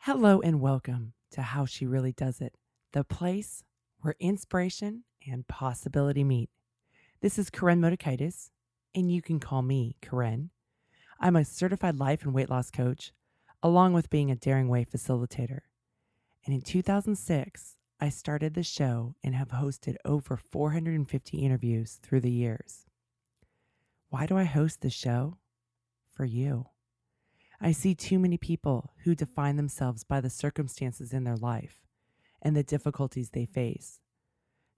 Hello and welcome to How She Really Does It, the place where inspiration and possibility meet. This is Koren Motekaitis, and you can call me Koren. I'm a certified life and weight loss coach, along with being a Daring Way facilitator. And in 2006, I started the show and have hosted over 450 interviews through the years. Why do I host the show? For you. I see too many people who define themselves by the circumstances in their life and the difficulties they face.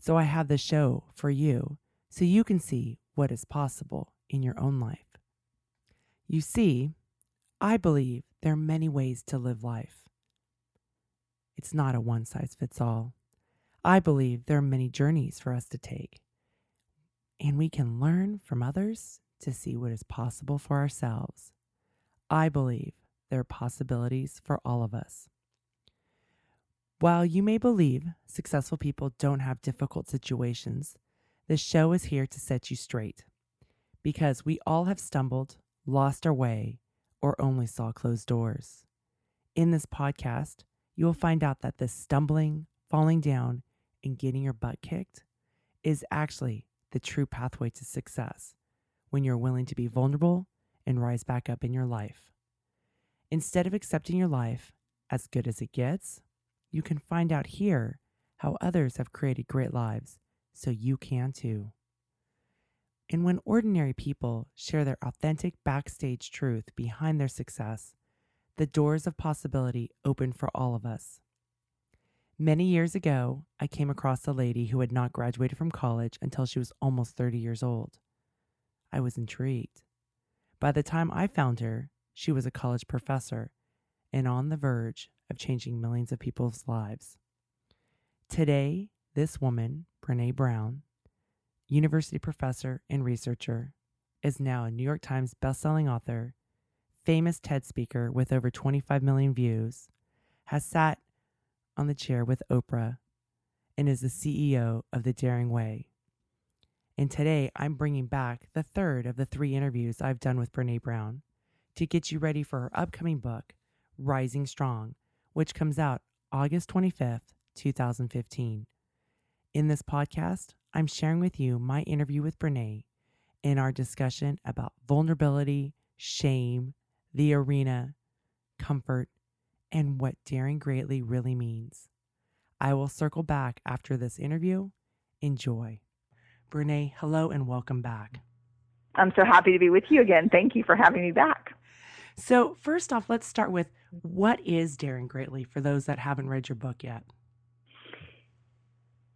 So I have the show for you so you can see what is possible in your own life. You see, I believe there are many ways to live life. It's not a one size fits all. I believe there are many journeys for us to take, and we can learn from others to see what is possible for ourselves. I believe there are possibilities for all of us. While you may believe successful people don't have difficult situations, this show is here to set you straight. Because we all have stumbled, lost our way, or only saw closed doors. In this podcast, you will find out that this stumbling, falling down, and getting your butt kicked is actually the true pathway to success when you're willing to be vulnerable and rise back up in your life. Instead of accepting your life as good as it gets, you can find out here how others have created great lives so you can too. And when ordinary people share their authentic backstage truth behind their success, the doors of possibility open for all of us. Many years ago, I came across a lady who had not graduated from college until she was almost 30 years old. I was intrigued. By the time I found her, she was a college professor and on the verge of changing millions of people's lives. Today, this woman, Brené Brown, university professor and researcher, is now a New York Times bestselling author, famous TED speaker with over 25 million views, has sat on the chair with Oprah, and is the CEO of The Daring Way. And today I'm bringing back the third of the three interviews I've done with Brené Brown to get you ready for her upcoming book, Rising Strong, which comes out August 25th, 2015. In this podcast, I'm sharing with you my interview with Brené and our discussion about vulnerability, shame, the arena, comfort, and what daring greatly really means. I will circle back after this interview. Enjoy. Brené, hello and welcome back. I'm so happy to be with you again. Thank you for having me back. So, first off, let's start with what is Daring Greatly for those that haven't read your book yet?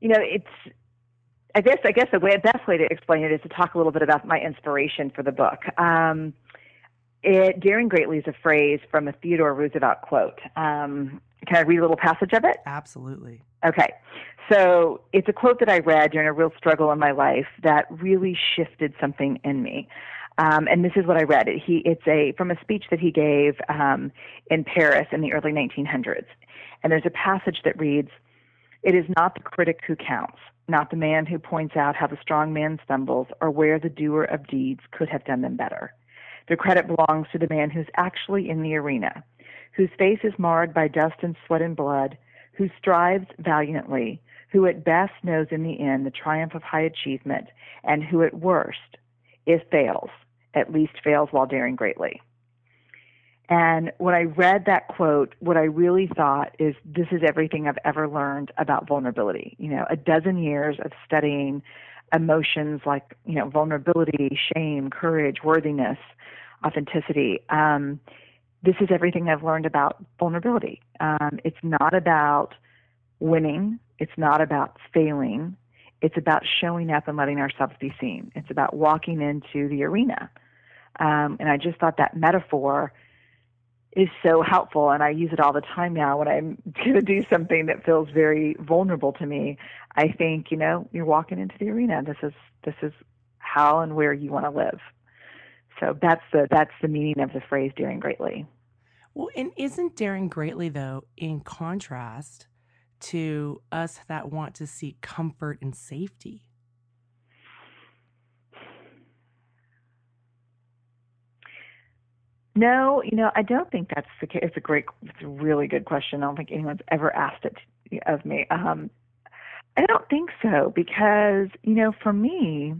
You know, it's I guess I guess the way best way to explain it is to talk a little bit about my inspiration for the book. Um, it, Daring Greatly is a phrase from a Theodore Roosevelt quote. Um, can I read a little passage of it? Absolutely. Okay. So it's a quote that I read during a real struggle in my life that really shifted something in me. Um, and this is what I read. He, it's a from a speech that he gave um, in Paris in the early 1900s. And there's a passage that reads, "It is not the critic who counts, not the man who points out how the strong man stumbles or where the doer of deeds could have done them better. The credit belongs to the man who's actually in the arena, whose face is marred by dust and sweat and blood, who strives valiantly, who at best knows in the end the triumph of high achievement, and who at worst, if fails, at least fails while daring greatly. And when I read that quote, what I really thought is this is everything I've ever learned about vulnerability. You know, a dozen years of studying emotions like, you know, vulnerability, shame, courage, worthiness, authenticity. Um, this is everything I've learned about vulnerability. Um, it's not about winning, it's not about failing, it's about showing up and letting ourselves be seen. It's about walking into the arena. Um, and I just thought that metaphor is so helpful and I use it all the time now when I'm going to do something that feels very vulnerable to me. I think, you know, you're walking into the arena. This is this is how and where you want to live. So that's the that's the meaning of the phrase daring greatly. Well, and isn't daring greatly though in contrast to us that want to seek comfort and safety? No, you know, I don't think that's the case. It's a great, it's a really good question. I don't think anyone's ever asked it of me. Um, I don't think so because, you know, for me,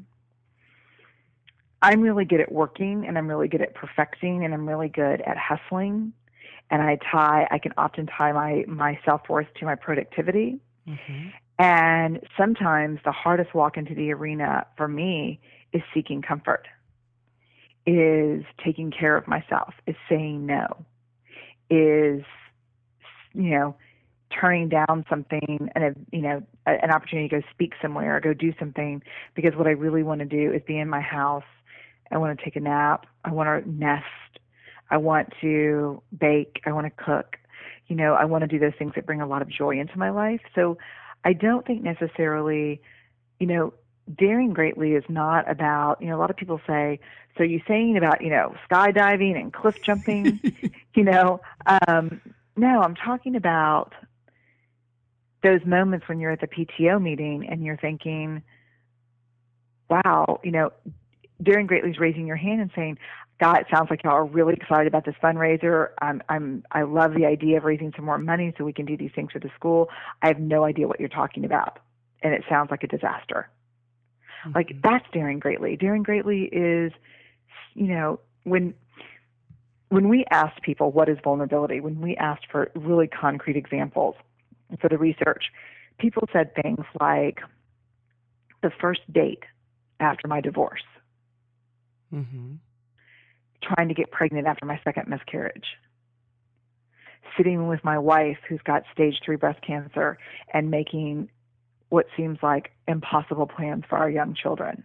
I'm really good at working and I'm really good at perfecting and I'm really good at hustling. And I tie, I can often tie my, my self worth to my productivity. Mm-hmm. And sometimes the hardest walk into the arena for me is seeking comfort is taking care of myself, is saying no, is, you know, turning down something and a, you know an opportunity to go speak somewhere or go do something because what I really want to do is be in my house. I want to take a nap. I want to nest. I want to bake. I want to cook. You know, I want to do those things that bring a lot of joy into my life. So I don't think necessarily, you know, daring greatly is not about, you know, a lot of people say, so you're saying about, you know, skydiving and cliff jumping, you know, um, no, I'm talking about those moments when you're at the PTO meeting and you're thinking, wow, you know, daring greatly is raising your hand and saying, God, it sounds like y'all are really excited about this fundraiser. I'm, I'm, I love the idea of raising some more money so we can do these things for the school. I have no idea what you're talking about, and it sounds like a disaster. Mm-hmm. Like that's daring greatly. Daring greatly is, you know, when when we asked people what is vulnerability, when we asked for really concrete examples for the research, people said things like the first date after my divorce. Mm-hmm trying to get pregnant after my second miscarriage. Sitting with my wife who's got stage three breast cancer and making what seems like impossible plans for our young children.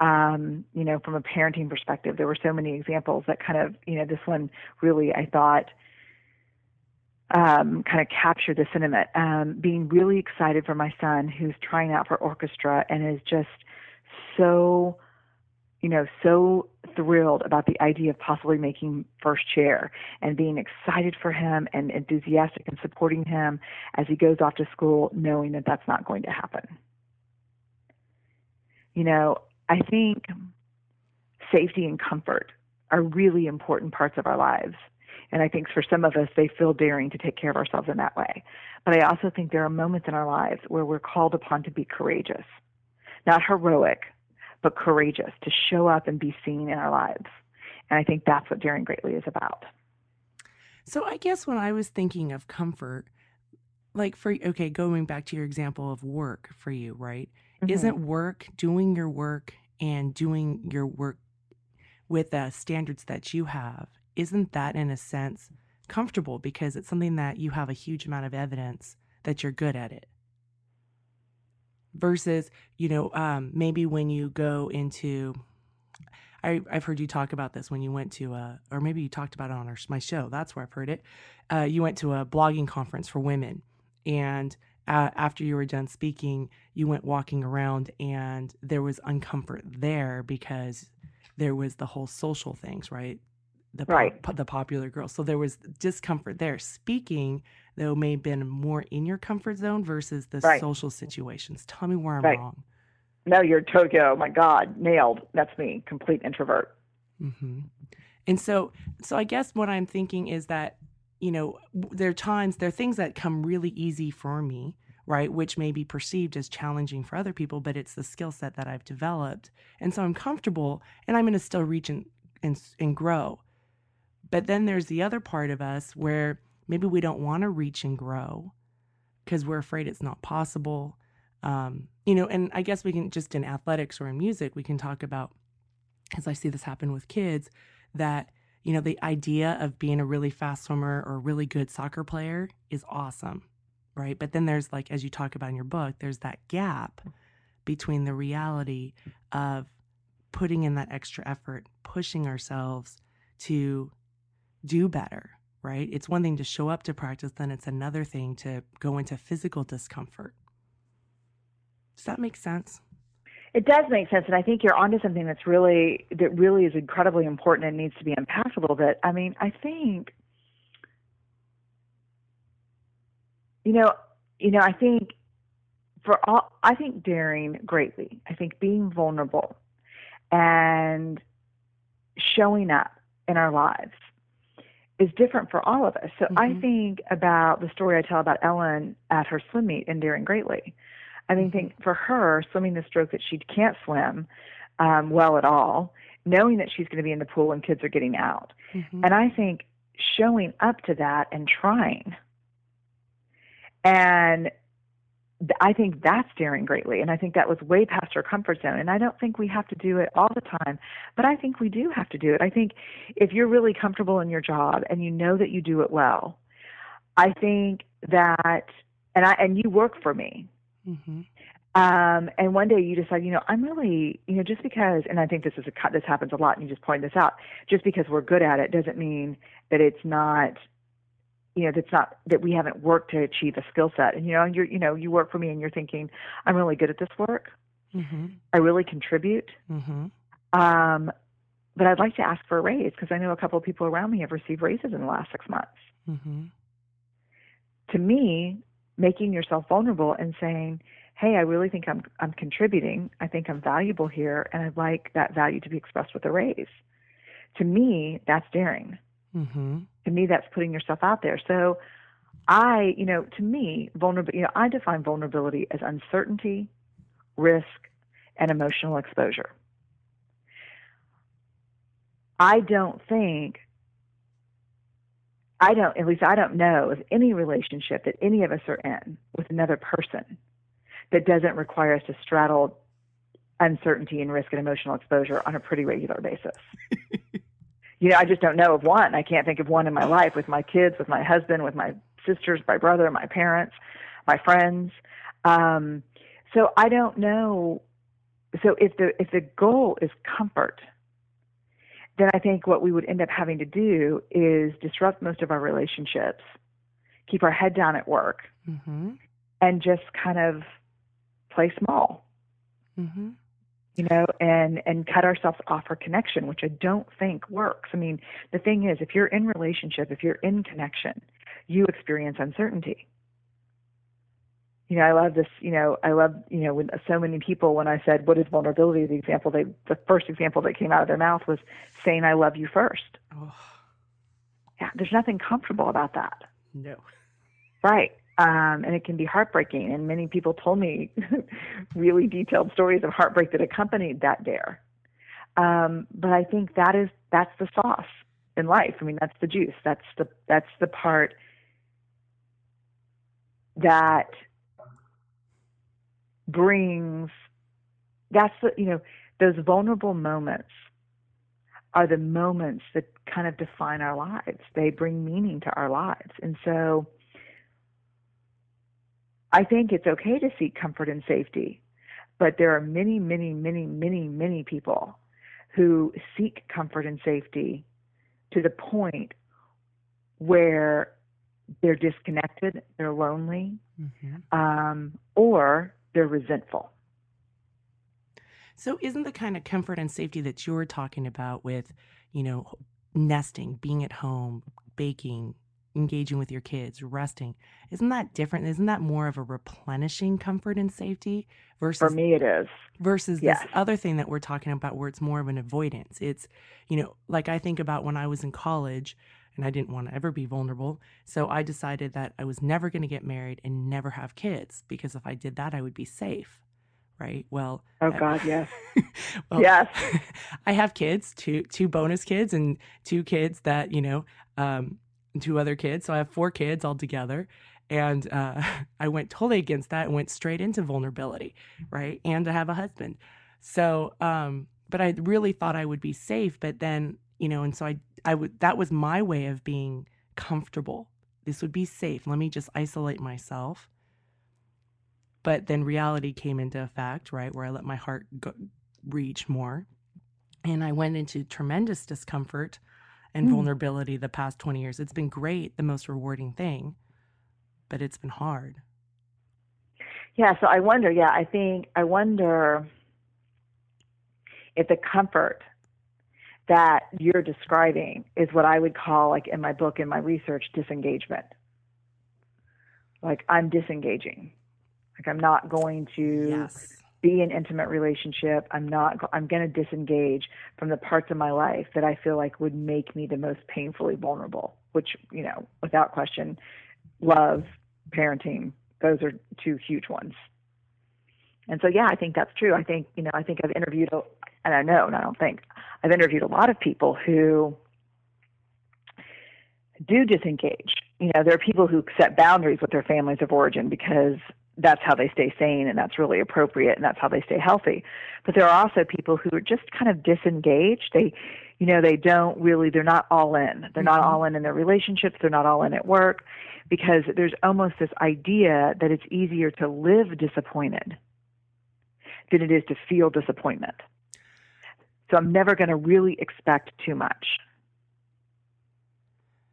Um, you know, from a parenting perspective, there were so many examples that kind of, you know, this one really, I thought, um, kind of captured the sentiment. Um, being really excited for my son who's trying out for orchestra and is just so you know, so thrilled about the idea of possibly making first chair and being excited for him and enthusiastic and supporting him as he goes off to school, knowing that that's not going to happen. You know, I think safety and comfort are really important parts of our lives. And I think for some of us, they feel daring to take care of ourselves in that way. But I also think there are moments in our lives where we're called upon to be courageous, not heroic, but courageous to show up and be seen in our lives. And I think that's what Daring Greatly is about. So I guess when I was thinking of comfort, like for okay, going back to your example of work for you, right? Mm-hmm. Isn't work doing your work and doing your work with the standards that you have? Isn't that in a sense comfortable because it's something that you have a huge amount of evidence that you're good at it? Versus you know um, maybe when you go into I, have heard you talk about this when you went to a, or maybe you talked about it on our, my show. That's where I've heard it. Uh, you went to a blogging conference for women, and uh, after you were done speaking, you went walking around, and there was uncomfort there because there was the whole social things, right? The right. Po- the popular girl. So there was discomfort there. Speaking though may have been more in your comfort zone versus the right. social situations. Tell me where I'm right. wrong. No, you're Tokyo. Oh my God, nailed. That's me. Complete introvert. Mm-hmm. And so, so I guess what I'm thinking is that you know there are times there are things that come really easy for me right which may be perceived as challenging for other people but it's the skill set that i've developed and so i'm comfortable and i'm going to still reach and, and and grow but then there's the other part of us where maybe we don't want to reach and grow because we're afraid it's not possible. Um, you know, and I guess we can just in athletics or in music, we can talk about, as I see this happen with kids, that, you know, the idea of being a really fast swimmer or a really good soccer player is awesome, right? But then there's like, as you talk about in your book, there's that gap between the reality of putting in that extra effort, pushing ourselves to do better, right? It's one thing to show up to practice, then it's another thing to go into physical discomfort. Does that make sense? It does make sense, and I think you're onto something that's really that really is incredibly important and needs to be unpacked a little bit. I mean, I think you know you know, I think for all, I think daring greatly. I think being vulnerable and showing up in our lives is different for all of us. So I Mhm. think about the story I tell about Ellen at her swim meet in Daring Greatly. I mean, Mhm. think for her swimming the stroke that she can't swim um, well at all, knowing that she's going to be in the pool and kids are getting out, Mhm. and I think showing up to that and trying. And I think that's daring greatly. And I think that was way past her comfort zone. And I don't think we have to do it all the time, but I think we do have to do it. I think if you're really comfortable in your job and you know that you do it well, I think that, and I, and you work for me. Mhm. Um, and one day you decide, you know, I'm really, you know, just because, and I think this is a cut, this happens a lot, and you just point this out. Just because we're good at it doesn't mean that it's not, you know, that's not that we haven't worked to achieve a skill set. And you know, you're, you know, you work for me, and you're thinking, I'm really good at this work. Mhm. I really contribute. Mhm. Um, but I'd like to ask for a raise because I know a couple of people around me have received raises in the last six months. Mhm. to me, making yourself vulnerable and saying, "Hey, I really think I'm I'm contributing. I think I'm valuable here, and I'd like that value to be expressed with a raise." To me, that's daring. To me, that's putting yourself out there. So, I, you know, to me, vulnerability. You know, I define vulnerability as uncertainty, risk, and emotional exposure. I don't think I don't, at least I don't know of any relationship that any of us are in with another person that doesn't require us to straddle uncertainty and risk and emotional exposure on a pretty regular basis. you know, I just don't know of one. I can't think of one in my life with my kids, with my husband, with my sisters, my brother, my parents, my friends. Um, so I don't know. So if the if the goal is comfort, then I think what we would end up having to do is disrupt most of our relationships, keep our head down at work, Mhm. and just kind of play small, Mhm. You know, and and cut ourselves off for connection, which I don't think works. I mean, the thing is, if you're in relationship, if you're in connection, you experience uncertainty. You know, I love this. You know, I love you know when so many people when I said what is vulnerability, the example they the first example that came out of their mouth was saying I love you first. Oh, Yeah, there's nothing comfortable about that. no. Right. Um, and it can be heartbreaking. And many people told me really detailed stories of heartbreak that accompanied that dare. Um, but I think that is that's the sauce in life. I mean, that's the juice. That's the that's the part that brings. That's the you know those vulnerable moments are the moments that kind of define our lives. They bring meaning to our lives. And so I think it's okay to seek comfort and safety, but there are many, many, many, many, many people who seek comfort and safety to the point where they're disconnected, they're lonely, Mhm. um, or they're resentful. So, isn't the kind of comfort and safety that you're talking about with, you know, nesting, being at home, baking, engaging with your kids, resting, isn't that different? Isn't that more of a replenishing comfort and safety versus For me, it is. versus Yes. this other thing that we're talking about where it's more of an avoidance. It's, you know, like I think about when I was in college and I didn't want to ever be vulnerable. So I decided that I was never going to get married and never have kids because if I did that, I would be safe. Right. Well, Oh, God, yes. well, Yes. I have kids, two two bonus kids and two kids that, you know, um, two other kids. So I have four kids altogether. And uh, I went totally against that and went straight into vulnerability, right? And to have a husband. So, um, but I really thought I would be safe. But then, you know, and so I, I would, that was my way of being comfortable. This would be safe. Let me just isolate myself. But then reality came into effect, right? Where I let my heart go, reach more. And I went into tremendous discomfort and Mm. vulnerability the past 20 years. It's been great, the most rewarding thing, but it's been hard. Yeah, so I wonder, yeah, I think, I wonder if the comfort that you're describing is what I would call, like in my book, in my research, disengagement. Like I'm disengaging. Like I'm not going to Yes. Be in intimate relationship. I'm not. I'm going to disengage from the parts of my life that I feel like would make me the most painfully vulnerable. Which you know, without question, love, parenting. Those are two huge ones. And so, yeah, I think that's true. I think you know, I think I've interviewed, and I know, and I don't think I've interviewed a lot of people who do disengage. You know, there are people who set boundaries with their families of origin because that's how they stay sane and that's really appropriate and that's how they stay healthy. But there are also people who are just kind of disengaged. They, you know, they don't really, they're not all in. They're not Mhm. all in in their relationships. They're not all in at work because there's almost this idea that it's easier to live disappointed than it is to feel disappointment. So I'm never going to really expect too much.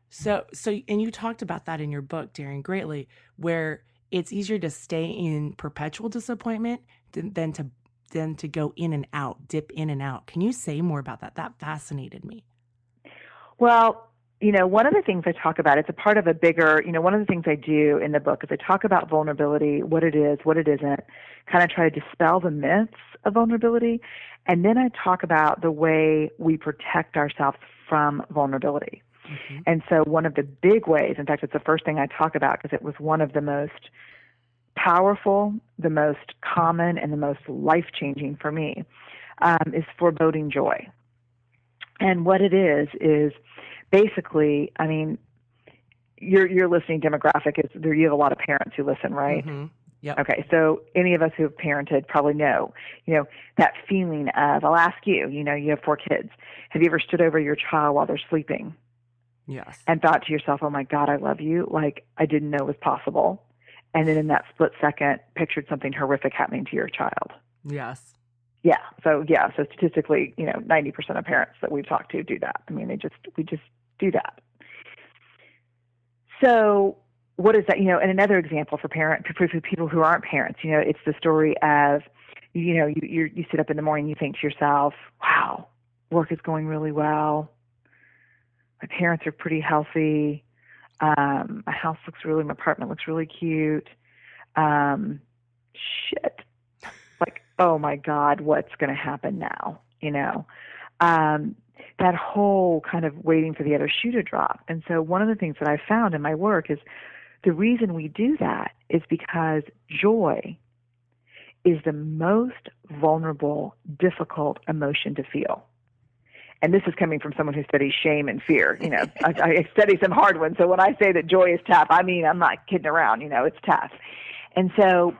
So, so, and you talked about that in your book, Daring Greatly, where it's easier to stay in perpetual disappointment than, to than to go in and out, dip in and out. Can you say more about that? That fascinated me. Well, you know, one of the things I talk about, it's a part of a bigger, you know, one of the things I do in the book is I talk about vulnerability, what it is, what it isn't, kind of try to dispel the myths of vulnerability. And then I talk about the way we protect ourselves from vulnerability. Mhm. And so, one of the big ways, in fact, it's the first thing I talk about because it was one of the most powerful, the most common, and the most life changing for me, um, is foreboding joy. And what it is is basically, I mean, your your listening demographic is there. You have a lot of parents who listen, right? Mhm. Yep. Okay, so any of us who have parented probably know, you know, that feeling of, I'll ask you, you know, you have four kids. Have you ever stood over your child while they're sleeping Yes. and thought to yourself, oh my God, I love you, like I didn't know was possible? And then in that split second, pictured something horrific happening to your child. Yes. Yeah. So yeah. So statistically, you know, ninety percent of parents that we've talked to do that. I mean, they just we just do that. So what is that? You know, and another example for parent for people who aren't parents, you know, it's the story of, you know, you you you sit up in the morning, you think to yourself, wow, work is going really well. My parents are pretty healthy. Um, my house looks really, my apartment looks really cute. Um, shit like, oh my God, what's going to happen now? You know, um, that whole kind of waiting for the other shoe to drop. And so, one of the things that I found in my work is the reason we do that is because joy is the most vulnerable, difficult emotion to feel. And this is coming from someone who studies shame and fear. You know, I, I study some hard ones. So when I say that joy is tough, I mean I'm not kidding around. You know, it's tough. And so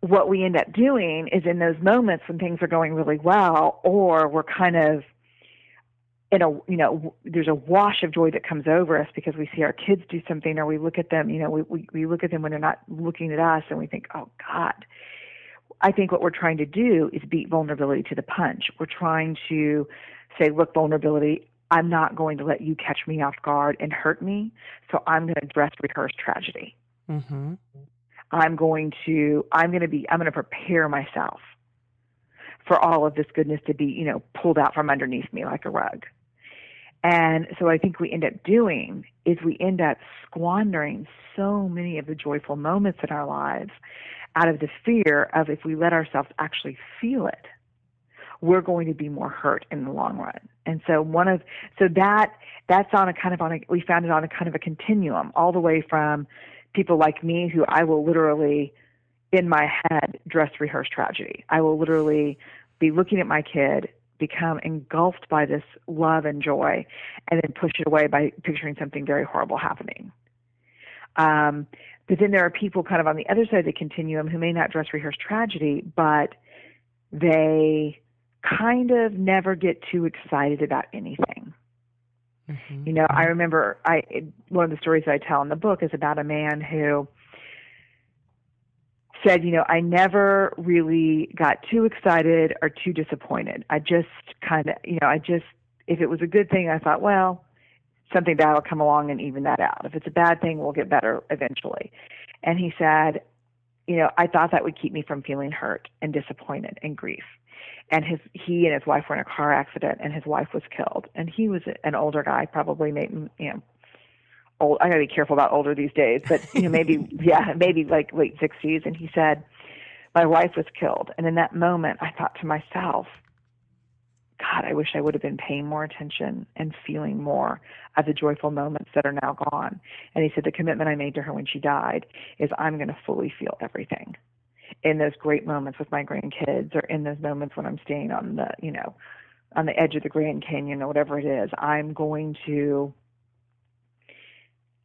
what we end up doing is in those moments when things are going really well or we're kind of in a you know there's a wash of joy that comes over us because we see our kids do something or we look at them you know we we, we look at them when they're not looking at us and we think oh god i think what we're trying to do is beat vulnerability to the punch we're trying to say look vulnerability i'm not going to let you catch me off guard and hurt me so i'm going to dress rehearse tragedy Mm-hmm. I'm going to I'm going to be I'm going to prepare myself for all of this goodness to be, you know, pulled out from underneath me like a rug. And so I think we end up doing is we end up squandering so many of the joyful moments in our lives out of the fear of if we let ourselves actually feel it, we're going to be more hurt in the long run. And so one of so that that's on a kind of on a we found it on a kind of a continuum all the way from people like me who I will literally in my head dress rehearse tragedy. I will literally be looking at my kid become engulfed by this love and joy and then push it away by picturing something very horrible happening. Um, but then there are people kind of on the other side of the continuum who may not dress rehearse tragedy, but they kind of never get too excited about anything. Mm-hmm. You know, I remember I one of the stories I tell in the book is about a man who said, you know, I never really got too excited or too disappointed. I just kind of, you know, I just if it was a good thing, I thought, well, something bad will come along and even that out. If it's a bad thing, we'll get better eventually. And he said, you know, I thought that would keep me from feeling hurt and disappointed and grief and his he and his wife were in a car accident and his wife was killed and he was an older guy probably maybe you know old. I got to be careful about older these days, but you know, maybe yeah, maybe like late sixties. And he said, "My wife was killed." And in that moment, I thought to myself, God, I wish I would have been paying more attention and feeling more of the joyful moments that are now gone. And he said, the commitment I made to her when she died is I'm going to fully feel everything in those great moments with my grandkids or in those moments when I'm staying on the, you know, on the edge of the Grand Canyon or whatever it is. I'm going to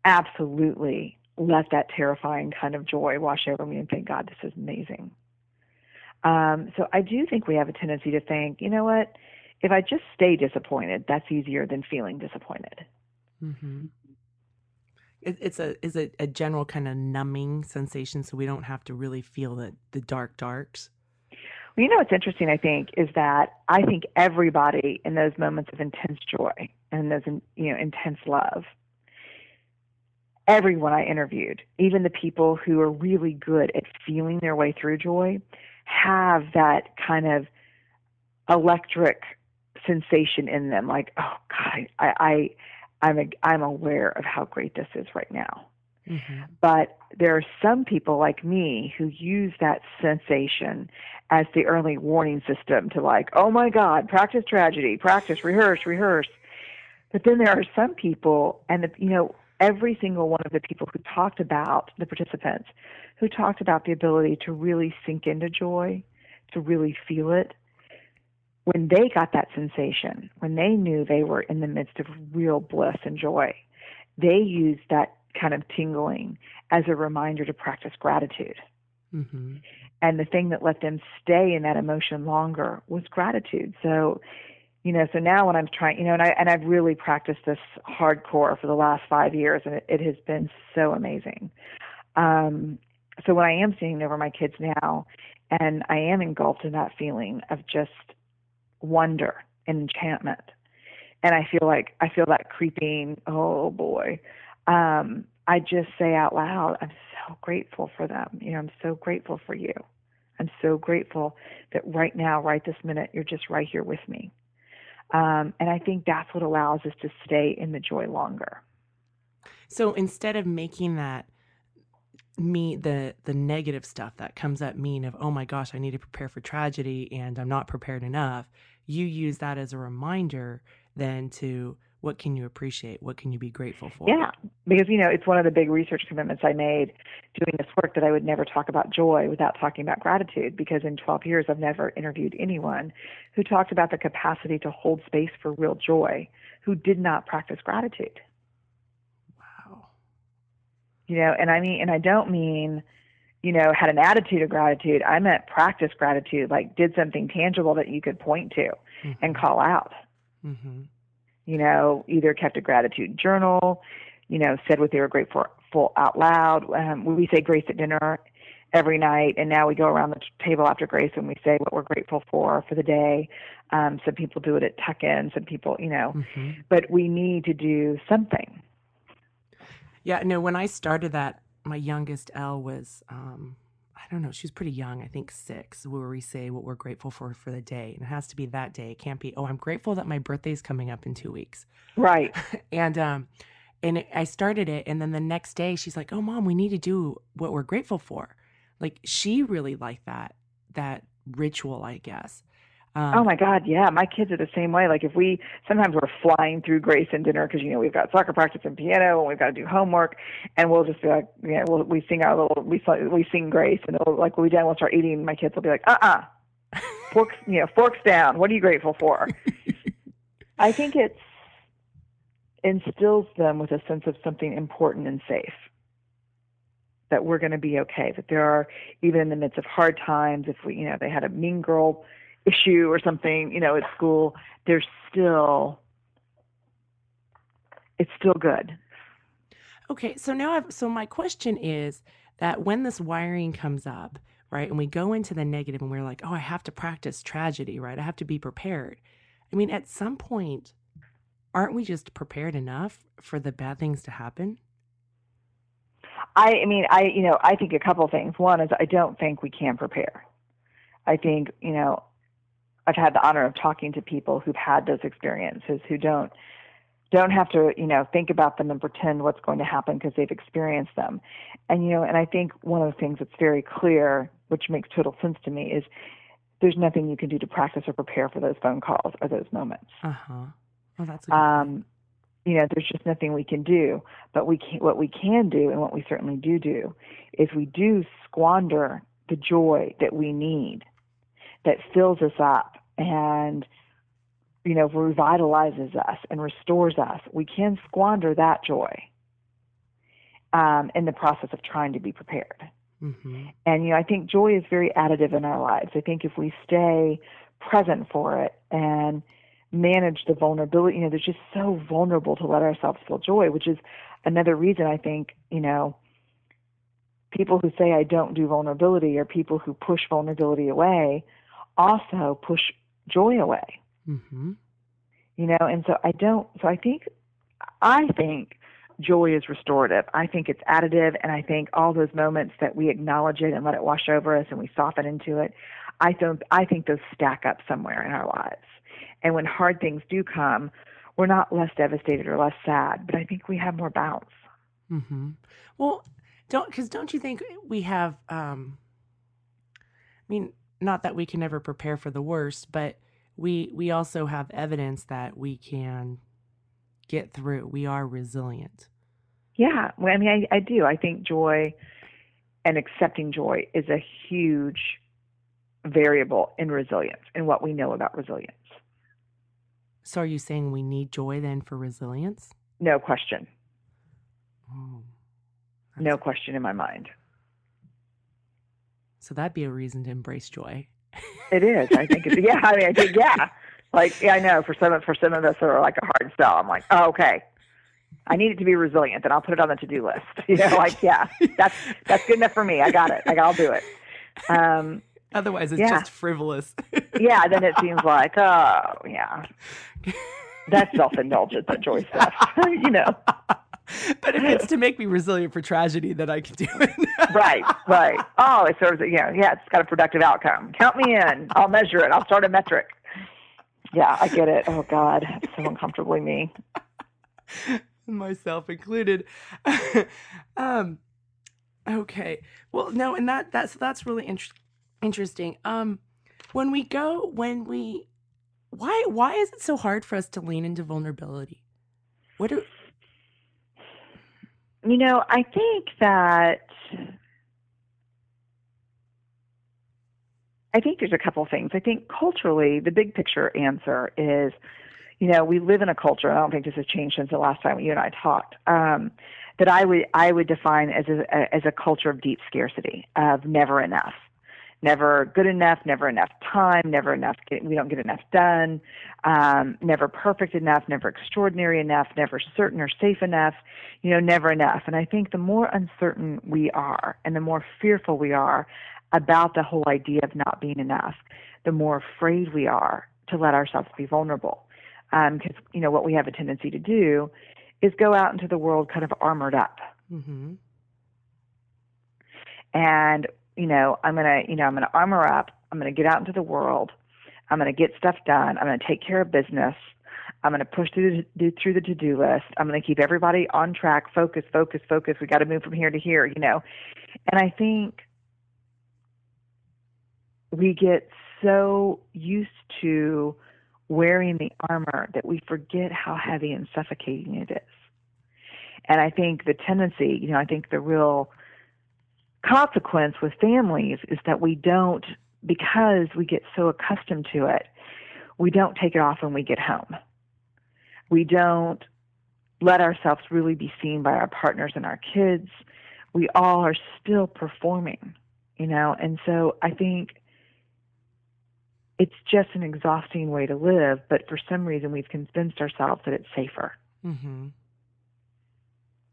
absolutely let that terrifying kind of joy wash over me and think, God, this is amazing. Um, so I do think we have a tendency to think, you know what? if I just stay disappointed, that's easier than feeling disappointed. Mm-hmm. It, it's a is a, a general kind of numbing sensation, so we don't have to really feel the the dark darks. Well, you know what's interesting, I think, is that I think everybody in those moments of intense joy and those you know intense love, everyone I interviewed, even the people who are really good at feeling their way through joy, have that kind of electric sensation in them like oh god i i i'm a, i'm aware of how great this is right now mm-hmm. but there are some people like me who use that sensation as the early warning system to like oh my god practice tragedy practice rehearse rehearse but then there are some people and the, you know every single one of the people who talked about the participants who talked about the ability to really sink into joy to really feel it when they got that sensation, when they knew they were in the midst of real bliss and joy, they used that kind of tingling as a reminder to practice gratitude. Mm-hmm. And the thing that let them stay in that emotion longer was gratitude. So, you know, so now when I'm trying, you know, and I and I've really practiced this hardcore for the last five years, and it, it has been so amazing. Um, so when I am seeing over my kids now, and I am engulfed in that feeling of just wonder and enchantment. And I feel like I feel that creeping, oh boy. Um, I just say out loud, I'm so grateful for them. You know, I'm so grateful for you. I'm so grateful that right now, right this minute, you're just right here with me. Um, and I think that's what allows us to stay in the joy longer. So instead of making that me the the negative stuff that comes up mean of oh my gosh i need to prepare for tragedy and i'm not prepared enough you use that as a reminder then to what can you appreciate? What can you be grateful for? Yeah because you know it's one of the big research commitments i made doing this work that i would never talk about joy without talking about gratitude because in 12 years i've never interviewed anyone who talked about the capacity to hold space for real joy who did not practice gratitude you know, and I mean, and I don't mean, you know, had an attitude of gratitude. I meant practice gratitude, like did something tangible that you could point to mm-hmm. and call out. Mm-hmm. You know, either kept a gratitude journal, you know, said what they were grateful for out loud. Um, we say grace at dinner every night, and now we go around the table after grace and we say what we're grateful for for the day. Um, some people do it at tuck-in, some people, you know, mm-hmm. but we need to do something yeah, no, when I started that, my youngest Elle was, um, I don't know, she was pretty young, I think six, where we say what we're grateful for for the day. And it has to be that day. It can't be, oh, I'm grateful that my birthday's coming up in two weeks. Right. and, um, and it, I started it. And then the next day she's like, oh, mom, we need to do what we're grateful for. Like she really liked that, that ritual, I guess. Um, oh my God, yeah. My kids are the same way. Like if we sometimes we're flying through Grace and dinner because you know we've got soccer practice and piano and we've got to do homework, and we'll just be like, yeah, we'll, we sing our little we we sing Grace, and it'll, like we done, we'll start eating. My kids will be like, uh uh-uh. uh, forks you know forks down. What are you grateful for? I think it's instills them with a sense of something important and safe that we're going to be okay that there are even in the midst of hard times if we you know they had a mean girl issue or something, you know, at school, there's still it's still good. Okay, so now I've, so my question is that when this wiring comes up, right, and we go into the negative and we're like, "Oh, I have to practice tragedy, right? I have to be prepared." I mean, at some point aren't we just prepared enough for the bad things to happen? I, I mean, I, you know, I think a couple things. One is I don't think we can prepare. I think, you know, I've had the honor of talking to people who've had those experiences who don't don't have to, you know, think about them and pretend what's going to happen because they've experienced them. And you know, and I think one of the things that's very clear, which makes total sense to me, is there's nothing you can do to practice or prepare for those phone calls or those moments. Uh huh. Well, that's Um, you know, there's just nothing we can do. But we can, what we can do, and what we certainly do do, is we do squander the joy that we need, that fills us up and you know revitalizes us and restores us. We can squander that joy um, in the process of trying to be prepared. hmm And you know, I think joy is very additive in our lives. I think if we stay present for it and manage the vulnerability, you know, there's just so vulnerable to let ourselves feel joy, which is another reason I think, you know, people who say I don't do vulnerability or people who push vulnerability away also push joy away. hmm You know, and so I don't so I think I think joy is restorative. I think it's additive and I think all those moments that we acknowledge it and let it wash over us and we soften into it, I don't I think those stack up somewhere in our lives. And when hard things do come, we're not less devastated or less sad, but I think we have more bounce. hmm Well, don't because don't you think we have? um I mean, not that we can never prepare for the worst, but we we also have evidence that we can get through. We are resilient. Yeah, well, I mean, I, I do. I think joy and accepting joy is a huge variable in resilience and what we know about resilience. So, are you saying we need joy then for resilience? No question. Oh, No question in my mind. So that'd be a reason to embrace joy. It is. I think it's yeah. I mean, I think yeah. Like yeah, I know for some for some of us that are like a hard sell. I'm like, oh, okay. I need it to be resilient, and I'll put it on the to do list. You know, like yeah, that's that's good enough for me. I got it. Like I'll do it. Um, Otherwise, it's Yeah. just frivolous. yeah. Then it seems like oh yeah, that's self indulgent. That joy stuff. you know. but if it's to make me resilient for tragedy, then I can do it. Right, right. Oh, it serves. Yeah, yeah. It's got a productive outcome. Count me in. I'll measure it. I'll start a metric. Yeah, I get it. Oh God, so uncomfortably me. myself included. um, okay. Well, no, and that that's that's really inter- interesting. Um, when we go, when we, why why is it so hard for us to lean into vulnerability? What do You know, I think that I think there's a couple things. I think culturally, the big picture answer is, you know, we live in a culture. I don't think this has changed since the last time you and I talked. Um, that I would I would define as a as a culture of deep scarcity of never enough, never good enough, never enough time, never enough. We don't get enough done, um, never perfect enough, never extraordinary enough, never certain or safe enough. You know, never enough. And I think the more uncertain we are, and the more fearful we are about the whole idea of not being enough, the more afraid we are to let ourselves be vulnerable. Because you know what we have a tendency to do is go out into the world kind of armored up hmm and you know i'm to you know i'm to armor up. I'm to get out into the world. I'm to get stuff done. I'm to take care of business. I'm to push through the, through the to-do list. I'm to keep everybody on track. Focus focus focus. We got to move from here to here you know. And i think we get so used to wearing the armor that we forget how heavy and suffocating it is. And i think the tendency you know i think the real consequence with families is that we don't because we get so accustomed to it we don't take it off when we get home. We don't let ourselves really be seen by our partners and our kids. We all are still performing you know? And so i think it's just an exhausting way to live but for some reason we've convinced ourselves that it's safer. Hmm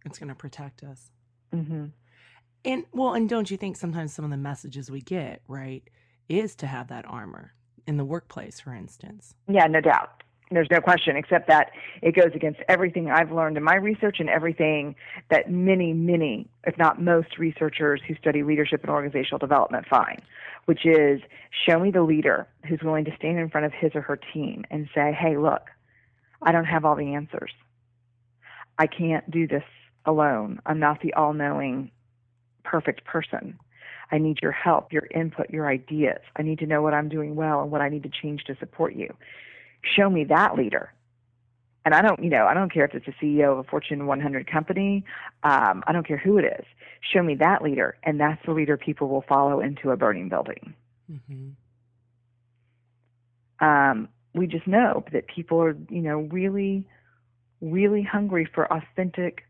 It's going to protect us. mhm And well, and don't you think sometimes some of the messages we get, right, is to have that armor in the workplace, for instance? Yeah, no doubt. There's no question, except that it goes against everything I've learned in my research and everything that many, many, if not most, researchers who study leadership and organizational development find, which is show me the leader who's willing to stand in front of his or her team and say, hey, look, I don't have all the answers. I can't do this alone. I'm not the all knowing, perfect person. I need your help, your input, your ideas. I need to know what I'm doing well and what I need to change to support you. Show me that leader. And I don't, you know, I don't care if it's a CEO of a Fortune 100 company. Um, I don't care who it is. Show me that leader, and that's the leader people will follow into a burning building. Mm-hmm. Um, we just know that people are, you know, really, really hungry for authentic,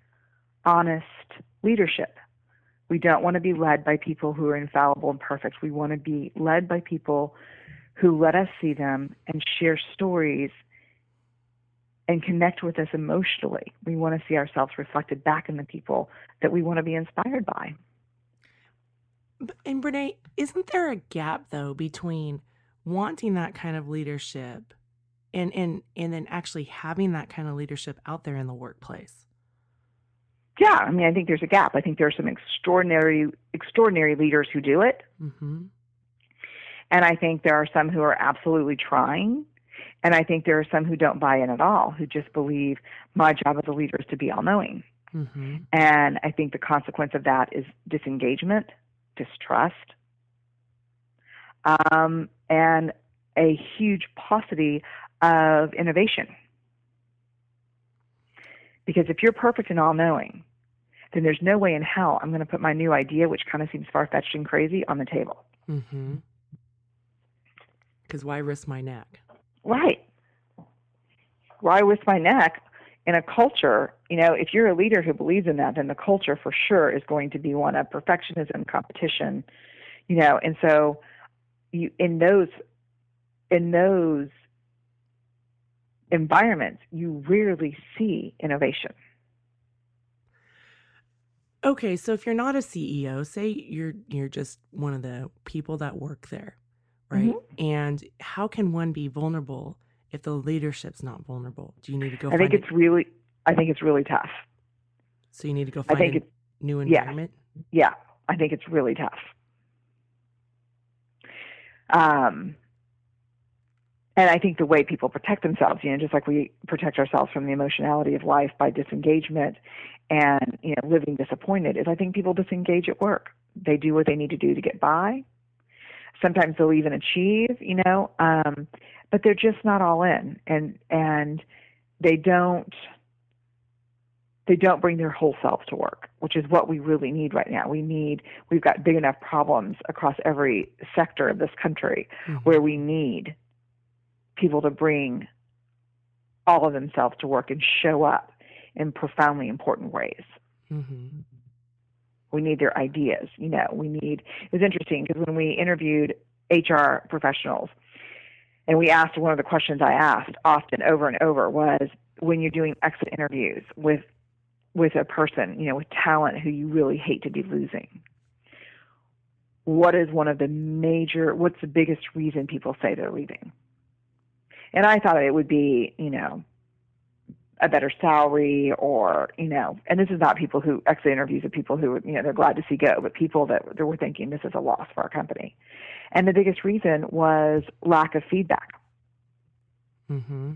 honest leadership. We don't want to be led by people who are infallible and perfect. We want to be led by people who let us see them and share stories and connect with us emotionally. We want to see ourselves reflected back in the people that we want to be inspired by. And Brené, isn't there a gap though between wanting that kind of leadership and and and then actually having that kind of leadership out there in the workplace? Yeah, I mean, I think there's a gap. I think there are some extraordinary extraordinary leaders who do it. Mm-hmm. And I think there are some who are absolutely trying. And I think there are some who don't buy in at all, who just believe my job as a leader is to be all knowing. Mm-hmm. And I think the consequence of that is disengagement, distrust, um, and a huge paucity of innovation. Because if you're perfect and all knowing, then there's no way in hell I'm going to put my new idea, which kind of seems far fetched and crazy, on the table. Mm-hmm. Because why risk my neck? Right. Why risk my neck in a culture? You know, if you're a leader who believes in that, then the culture for sure is going to be one of perfectionism, competition. You know, and so you in those in those environments, you rarely see innovation. Okay, so if you're not a CEO, say you're you're just one of the people that work there, right? Mm-hmm. And how can one be vulnerable if the leadership's not vulnerable? Do you need to go? I think find it's really, I think it's really tough. so you need to go I think a it's new environment. yeah, I think it's really tough. Um, and I think the way people protect themselves, you know, just like we protect ourselves from the emotionality of life by disengagement and you know living disappointed, is I think people disengage at work. They do what they need to do to get by. Sometimes they'll even achieve, you know, um, but they're just not all in, and and they don't they don't bring their whole selves to work, which is what we really need right now. We need, we've got big enough problems across every sector of this country Mhm. where we need people to bring all of themselves to work and show up in profoundly important ways. Mhm. We need their ideas. You know, we need, it was interesting because when we interviewed HR professionals, and we asked one of the questions I asked often over and over was when you're doing exit interviews with with a person, you know, with talent who you really hate to be losing. What is one of the major what's the biggest reason people say they're leaving? And I thought it would be, you know, a better salary or, you know, and this is not people who exit interviews of people who, you know, they're glad to see go, but people that, that were thinking this is a loss for our company. And the biggest reason was lack of feedback. Mm-hmm.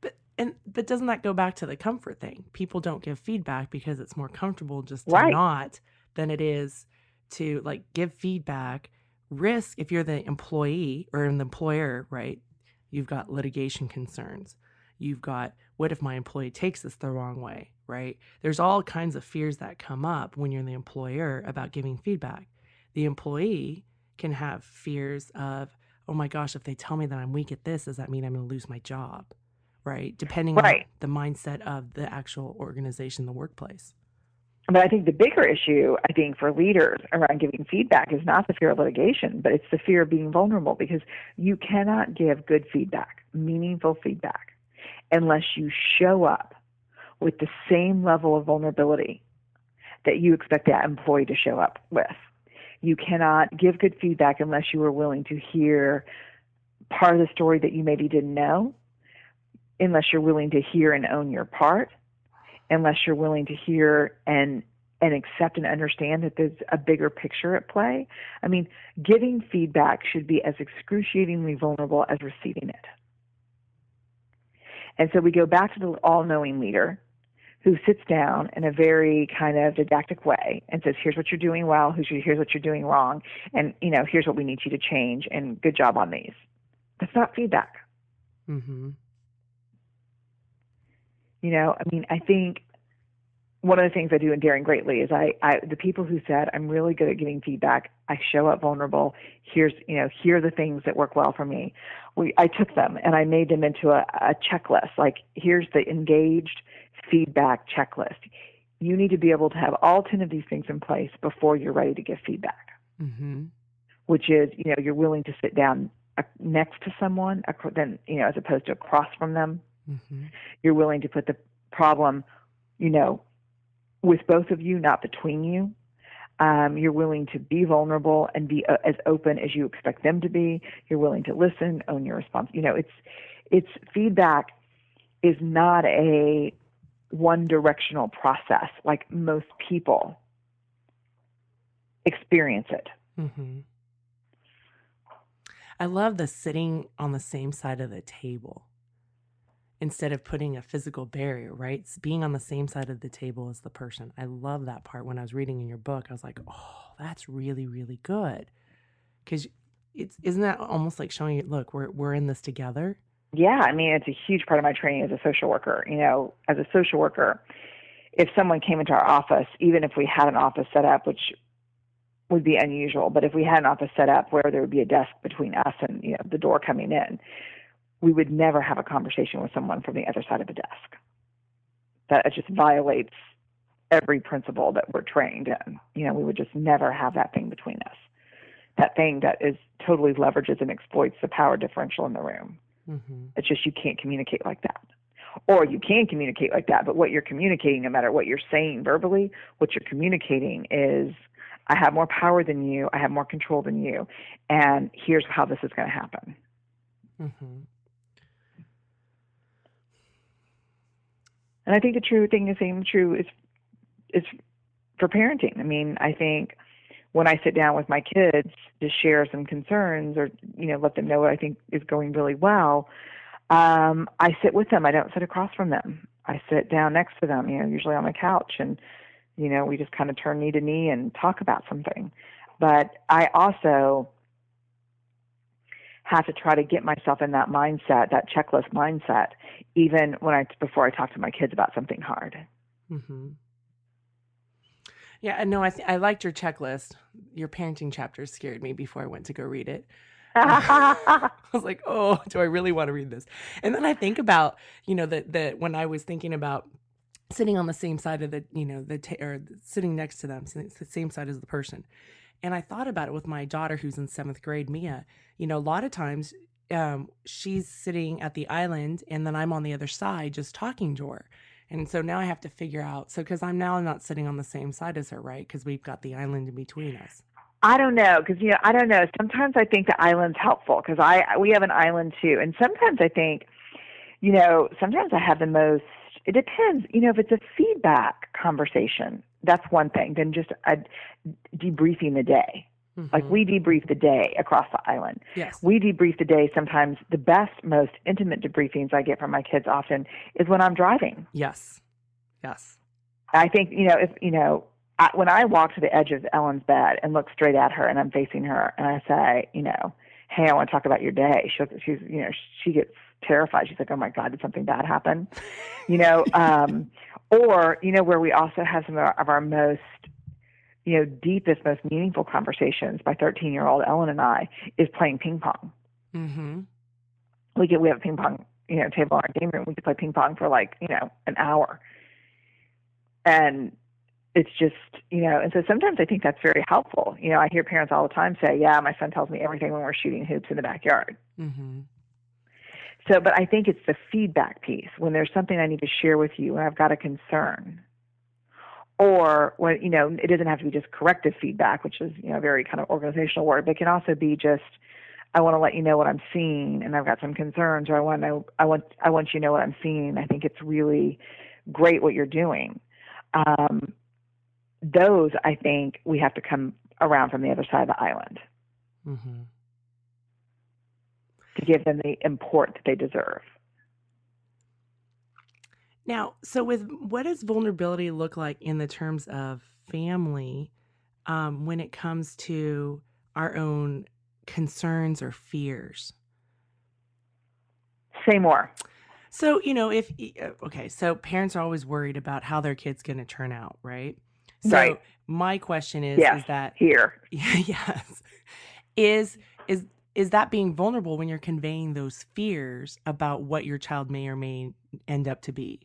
But and but doesn't that go back to the comfort thing? People don't give feedback because it's more comfortable just to Right. not than it is to like give feedback. Risk if you're the employee or an employer, right? You've got litigation concerns. You've got what if my employee takes this the wrong way, right? There's all kinds of fears that come up when you're the employer about giving feedback. The employee can have fears of, oh my gosh, if they tell me that I'm weak at this, does that mean I'm going to lose my job? Right? Depending Right. on the mindset of the actual organization, the workplace. But I think the bigger issue, I think, for leaders around giving feedback is not the fear of litigation, but it's the fear of being vulnerable because you cannot give good feedback, meaningful feedback, unless you show up with the same level of vulnerability that you expect that employee to show up with. You cannot give good feedback unless you are willing to hear part of the story that you maybe didn't know, unless you're willing to hear and own your part, unless you're willing to hear and and accept and understand that there's a bigger picture at play. I mean, giving feedback should be as excruciatingly vulnerable as receiving it. And so we go back to the all knowing leader who sits down in a very kind of didactic way and says, here's what you're doing well, here's what you're doing wrong, and, you know, here's what we need you to change, and good job on these. That's not feedback. Mm-hmm. You know, I mean, I think one of the things I do in Daring Greatly is I, I the people who said I'm really good at giving feedback, I show up vulnerable. Here's you know here are the things that work well for me. We I took them and I made them into a, a checklist. Like here's the engaged feedback checklist. You need to be able to have all ten of these things in place before you're ready to give feedback. Mm-hmm. Which is you know you're willing to sit down uh, next to someone, then you know as opposed to across from them. Mm-hmm. You're willing to put the problem, you know, with both of you, not between you. Um, you're willing to be vulnerable and be uh, as open as you expect them to be. You're willing to listen, own your response. You know, it's it's feedback is not a one directional process like most people experience it. Mm-hmm. I love the sitting on the same side of the table instead of putting a physical barrier, right? It's being on the same side of the table as the person. I love that part. When I was reading in your book, I was like, oh, that's really, really good. Because it's isn't that almost like showing you, look, we're we're in this together. Yeah, I mean, it's a huge part of my training as a social worker. You know, as a social worker, if someone came into our office, even if we had an office set up, which would be unusual, but if we had an office set up where there would be a desk between us and you know the door coming in, we would never have a conversation with someone from the other side of the desk. That just violates every principle that we're trained in. You know, we would just never have that thing between us. That thing that is totally leverages and exploits the power differential in the room. Mm-hmm. It's just you can't communicate like that. Or you can communicate like that, but what you're communicating, no matter what you're saying verbally, what you're communicating is I have more power than you, I have more control than you, and here's how this is going to happen. Mm-hmm. And I think the true thing is same true is is for parenting. I mean, I think when I sit down with my kids to share some concerns or you know let them know what I think is going really well, um, I sit with them. I don't sit across from them. I sit down next to them. You know, usually on the couch, and you know we just kind of turn knee to knee and talk about something. But I also have to try to get myself in that mindset, that checklist mindset, even when I before I talk to my kids about something hard. Mm-hmm. Yeah, no, I th- I liked your checklist. Your parenting chapter scared me before I went to go read it. I was like, oh, do I really want to read this? And then I think about, you know, that that when I was thinking about sitting on the same side of the, you know, the ta- or sitting next to them, the same side as the person. And I thought about it with my daughter who's in seventh grade, Mia. You know, a lot of times um, she's sitting at the island and then I'm on the other side just talking to her. And so now I have to figure out. So, because I'm now not sitting on the same side as her, right? Because we've got the island in between us. I don't know because you know I don't know. Sometimes I think the island's helpful because I we have an island too, and sometimes I think, you know, sometimes I have the most. It depends, you know, if it's a feedback conversation, that's one thing. Then just a debriefing the day. Mm-hmm. Like we debrief the day across the island. Yes. We debrief the day sometimes the best, most intimate debriefings I get from my kids often is when I'm driving. Yes. Yes. I think, you know, if, you know, I, when I walk to the edge of Ellen's bed and look straight at her and I'm facing her and I say, you know, hey, I want to talk about your day. She'll, she's, you know, she gets terrified. She's like, oh my God, did something bad happen? you know, um, or, you know, where we also have some of our, of our most you know, deepest, most meaningful conversations by 13 year old Ellen and I is playing ping pong. Mm-hmm. We get, we have a ping pong, you know, table in our game room. We could play ping pong for like, you know, an hour. And it's just, you know, and so sometimes I think that's very helpful. You know, I hear parents all the time say, yeah, my son tells me everything when we're shooting hoops in the backyard. Mm-hmm. So, but I think it's the feedback piece. When there's something I need to share with you and I've got a concern or when you know it doesn't have to be just corrective feedback which is you know a very kind of organizational word but it can also be just i want to let you know what i'm seeing and i've got some concerns or i want to i want i want you to know what i'm seeing. I think it's really great what you're doing. Um, those i think we have to come around from the other side of the island. Mm-hmm. To give them the import that they deserve Now, so with what does vulnerability look like in the terms of family um, when it comes to our own concerns or fears? Say more. So, you know, if, uh, okay, so parents are always worried about how their kid's going to turn out, right? So, Right. my question is, Yes. is that, Here. yes, is, is, is that being vulnerable when you're conveying those fears about what your child may or may end up to be?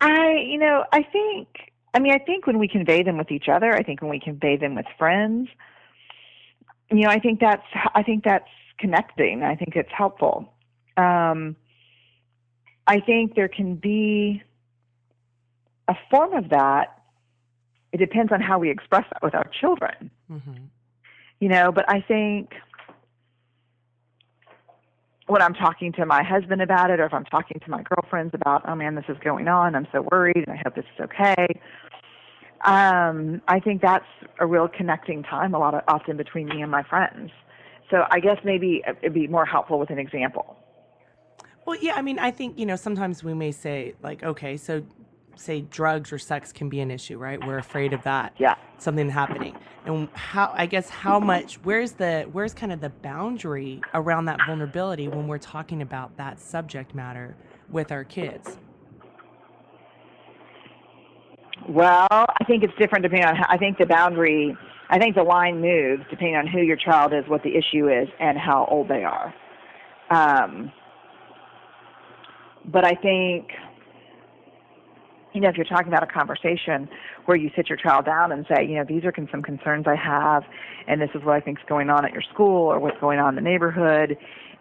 I, you know, I think, I mean, I think when we convey them with each other, I think when we convey them with friends, you know, I think that's, I think that's connecting. I think it's helpful. Um, I think there can be a form of that. It depends on how we express that with our children, Mm-hmm. you know, but I think when I'm talking to my husband about it, or if I'm talking to my girlfriends about, oh man, this is going on, I'm so worried, and I hope this is okay. Um, I think that's a real connecting time, a lot of often between me and my friends. So I guess maybe it'd be more helpful with an example. Well, yeah, I mean, I think, you know, sometimes we may say, like, okay, so say drugs or sex can be an issue, right? We're afraid of that. Yeah. Something happening. And how, I guess, how much, where's the, where's kind of the boundary around that vulnerability when we're talking about that subject matter with our kids? Well, I think it's different depending on how, I think the boundary, I think the line moves depending on who your child is, what the issue is, and how old they are. Um, but I think, you know, if you're talking about a conversation where you sit your child down and say, you know, these are some concerns I have, and this is what I think is going on at your school or what's going on in the neighborhood,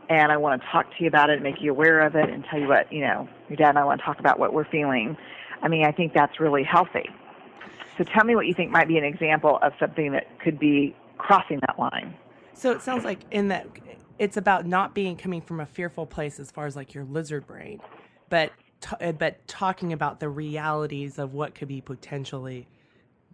and I want to talk to you about it and make you aware of it and tell you what, you know, your dad and I want to talk about what we're feeling. I mean, I think that's really healthy. So tell me what you think might be an example of something that could be crossing that line. So it sounds like in that it's about not being coming from a fearful place as far as like your lizard brain, but t- uh, but talking about the realities of what could be potentially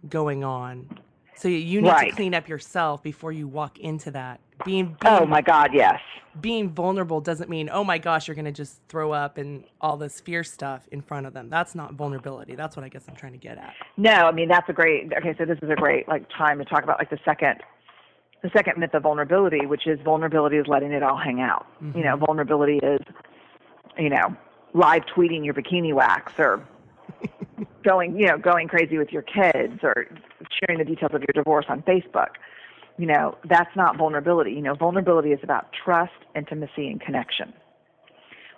going on. So you- need Right. to clean up yourself before you walk into that. Being being, Oh my God, yes. being vulnerable doesn't mean oh my gosh you're going to just throw up and all this fear stuff in front of them. That's not vulnerability. That's what I guess I'm trying to get at. No, I mean that's a great. Okay, so this is a great like time to talk about like the second, the second myth of vulnerability, which is vulnerability is letting it all hang out. You know, vulnerability is, you know, live tweeting your bikini wax or going, you know, going crazy with your kids or sharing the details of your divorce on Facebook. You know, that's not vulnerability. You know, vulnerability is about trust, intimacy, and connection.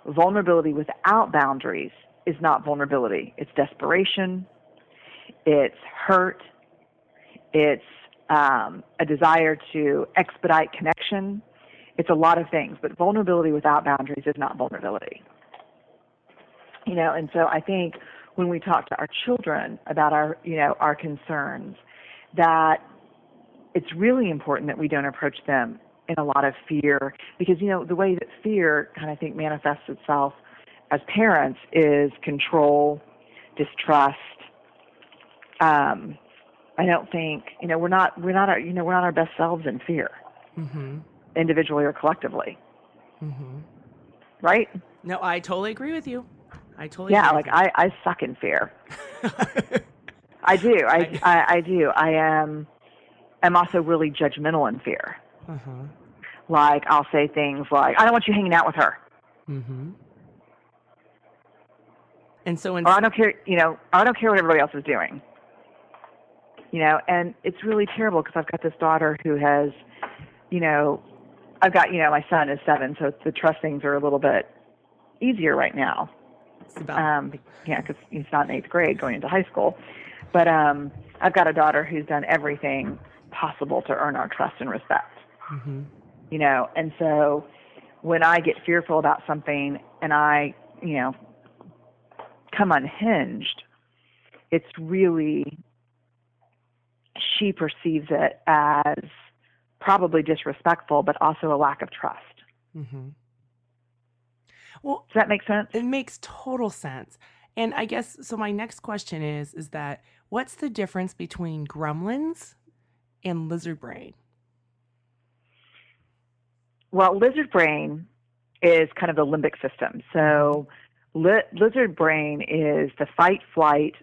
Vulnerability without boundaries is not vulnerability. It's desperation, it's hurt, it's um, a desire to expedite connection. It's a lot of things, but vulnerability without boundaries is not vulnerability. You know, and so I think when we talk to our children about our, you know, our concerns, that it's really important that we don't approach them in a lot of fear because you know the way that fear kind of I think manifests itself as parents is control, distrust. Um, I don't think you know we're not we're not our, you know we're not our best selves in fear, Mhm. individually or collectively, Mhm. right? No, I totally agree with you. I totally Yeah, like I I suck in fear. I do. I, I- I do. I am. I'm also really judgmental in fear. uh-huh. Like I'll say things like, "I don't want you hanging out with her," Mhm. And so in or "I don't care," you know, "I don't care what everybody else is doing." You know, and it's really terrible because I've got this daughter who has, you know, I've got you know my son is seven, so the trust things are a little bit easier right now. Um, yeah, because he's not in eighth grade going into high school. But um, I've got a daughter who's done everything possible to earn our trust and respect. Mhm. You know, and so when I get fearful about something and I, you know, come unhinged, it's really she perceives it as probably disrespectful, but also a lack of trust. Mhm. Well, Does that make sense? It makes total sense. And I guess so my next question is is that what's the difference between gremlins and lizard brain? well, lizard brain is kind of the limbic system. So, li- lizard brain is the fight flight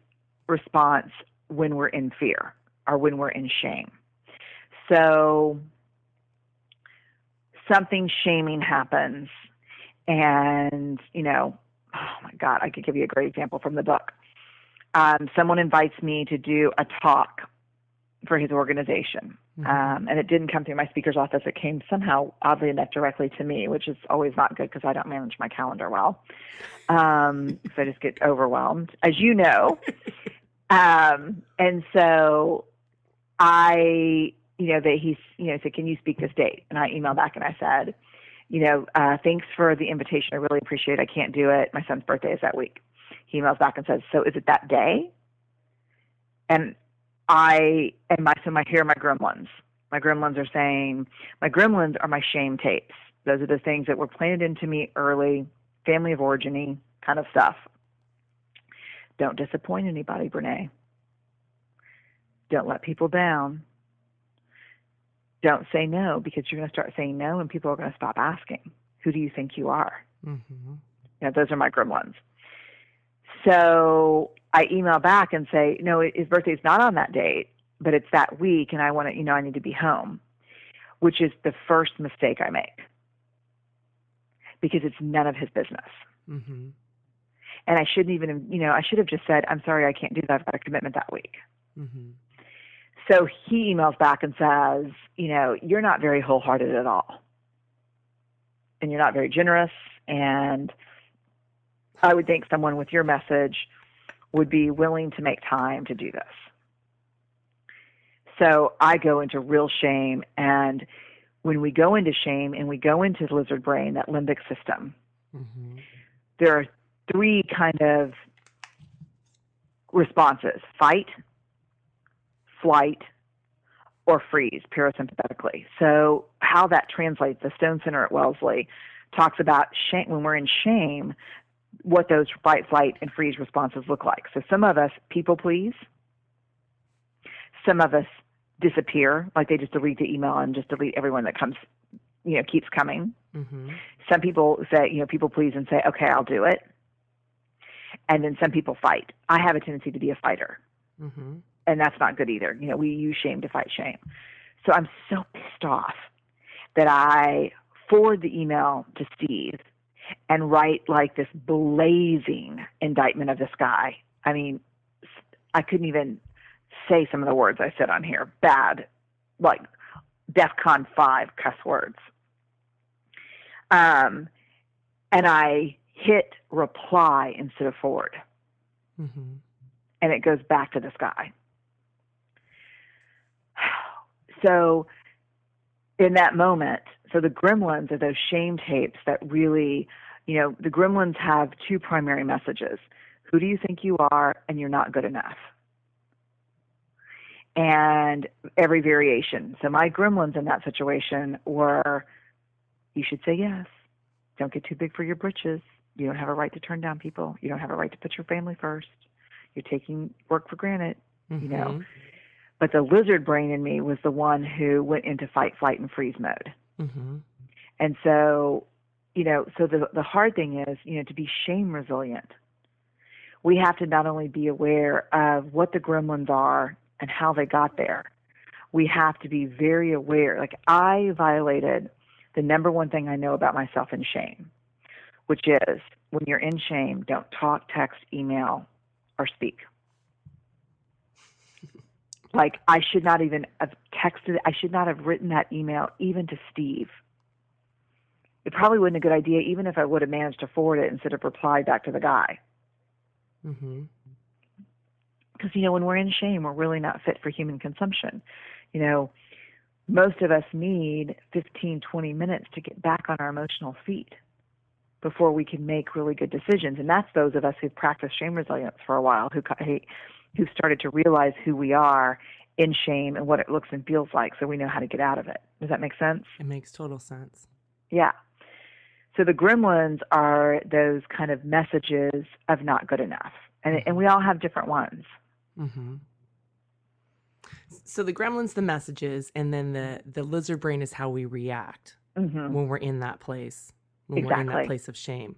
response when we're in fear or when we're in shame. So, something shaming happens, and, you know, oh my God, I could give you a great example from the book. Um, someone invites me to do a talk for his organization. Mhm. Um, and it didn't come through my speaker's office. It came somehow, oddly enough, directly to me, which is always not good because I don't manage my calendar well. Um, so I just get overwhelmed, as you know. um, and so I, you know, that he's, you know, said, "Can you speak this date?" And I emailed back and I said, "You know, uh, thanks for the invitation. I really appreciate. it. I can't do it. My son's birthday is that week." He emails back and says, "So is it that day?" And I and my so my here are my gremlins. My gremlins are saying my gremlins are my shame tapes. Those are the things that were planted into me early, family of origin kind of stuff. Don't disappoint anybody, Brené. Don't let people down. Don't say no because you're going to start saying no and people are going to stop asking, Who do you think you are? Mhm. You know, those are my gremlins. So I email back and say, no, his birthday's not on that date, but it's that week, and I want to, you know, I need to be home, which is the first mistake I make because it's none of his business. Mhm. And I shouldn't even, you know, I should have just said, I'm sorry, I can't do that. I've got a commitment that week. Mhm. So he emails back and says, you know, you're not very wholehearted at all. And you're not very generous. And I would think someone with your message would be willing to make time to do this. So I go into real shame. And when we go into shame and we go into the lizard brain, that limbic system, Mhm. there are three kind of responses fight, flight, or freeze parasympathetically. So, how that translates, the Stone Center at Wellesley talks about shame, when we're in shame, what those fight, flight, and freeze responses look like. So, some of us people please, some of us disappear, like they just delete the email and just delete everyone that comes, you know, keeps coming Mhm. some people say, you know, people please and say, okay, I'll do it. And then some people fight. I have a tendency to be a fighter, Mhm. And that's not good either. You know, we use shame to fight shame. So I'm so pissed off that I forward the email to Steve and write like this blazing indictment of this guy. I mean, I couldn't even say some of the words I said on here. Bad, like DEFCON 5 cuss words. Um, and I hit reply instead of forward, Mhm. and it goes back to this guy. So, in that moment, so the gremlins are those shame tapes that really, you know, the gremlins have two primary messages who do you think you are, and you're not good enough. And every variation. So, my gremlins in that situation were you should say yes. Don't get too big for your britches. You don't have a right to turn down people. You don't have a right to put your family first. You're taking work for granted. You know. Mm-hmm. But the lizard brain in me was the one who went into fight, flight, and freeze mode. Mhm. And so, you know, so the the hard thing is, you know, to be shame resilient, we have to not only be aware of what the gremlins are and how they got there. We have to be very aware. Like I violated the number one thing I know about myself in shame, which is when you're in shame, don't talk, text, email, or speak. Like I should not even have texted. I should not have written that email even to Steve. It probably wasn't a good idea, even if I would have managed to forward it instead of reply back to the guy. Mhm. Because you know, when we're in shame, we're really not fit for human consumption. You know, most of us need 15, 20 minutes to get back on our emotional feet before we can make really good decisions. And that's those of us who've practiced shame resilience for a while, who who've started to realize who we are in shame and what it looks and feels like, so we know how to get out of it. Does that make sense? It makes total sense. Yeah. So the gremlins are those kind of messages of not good enough. And, and we all have different ones. hmm So the gremlins, the messages, and then the the lizard brain is how we react. hmm when we're in that place when we're in that place of shame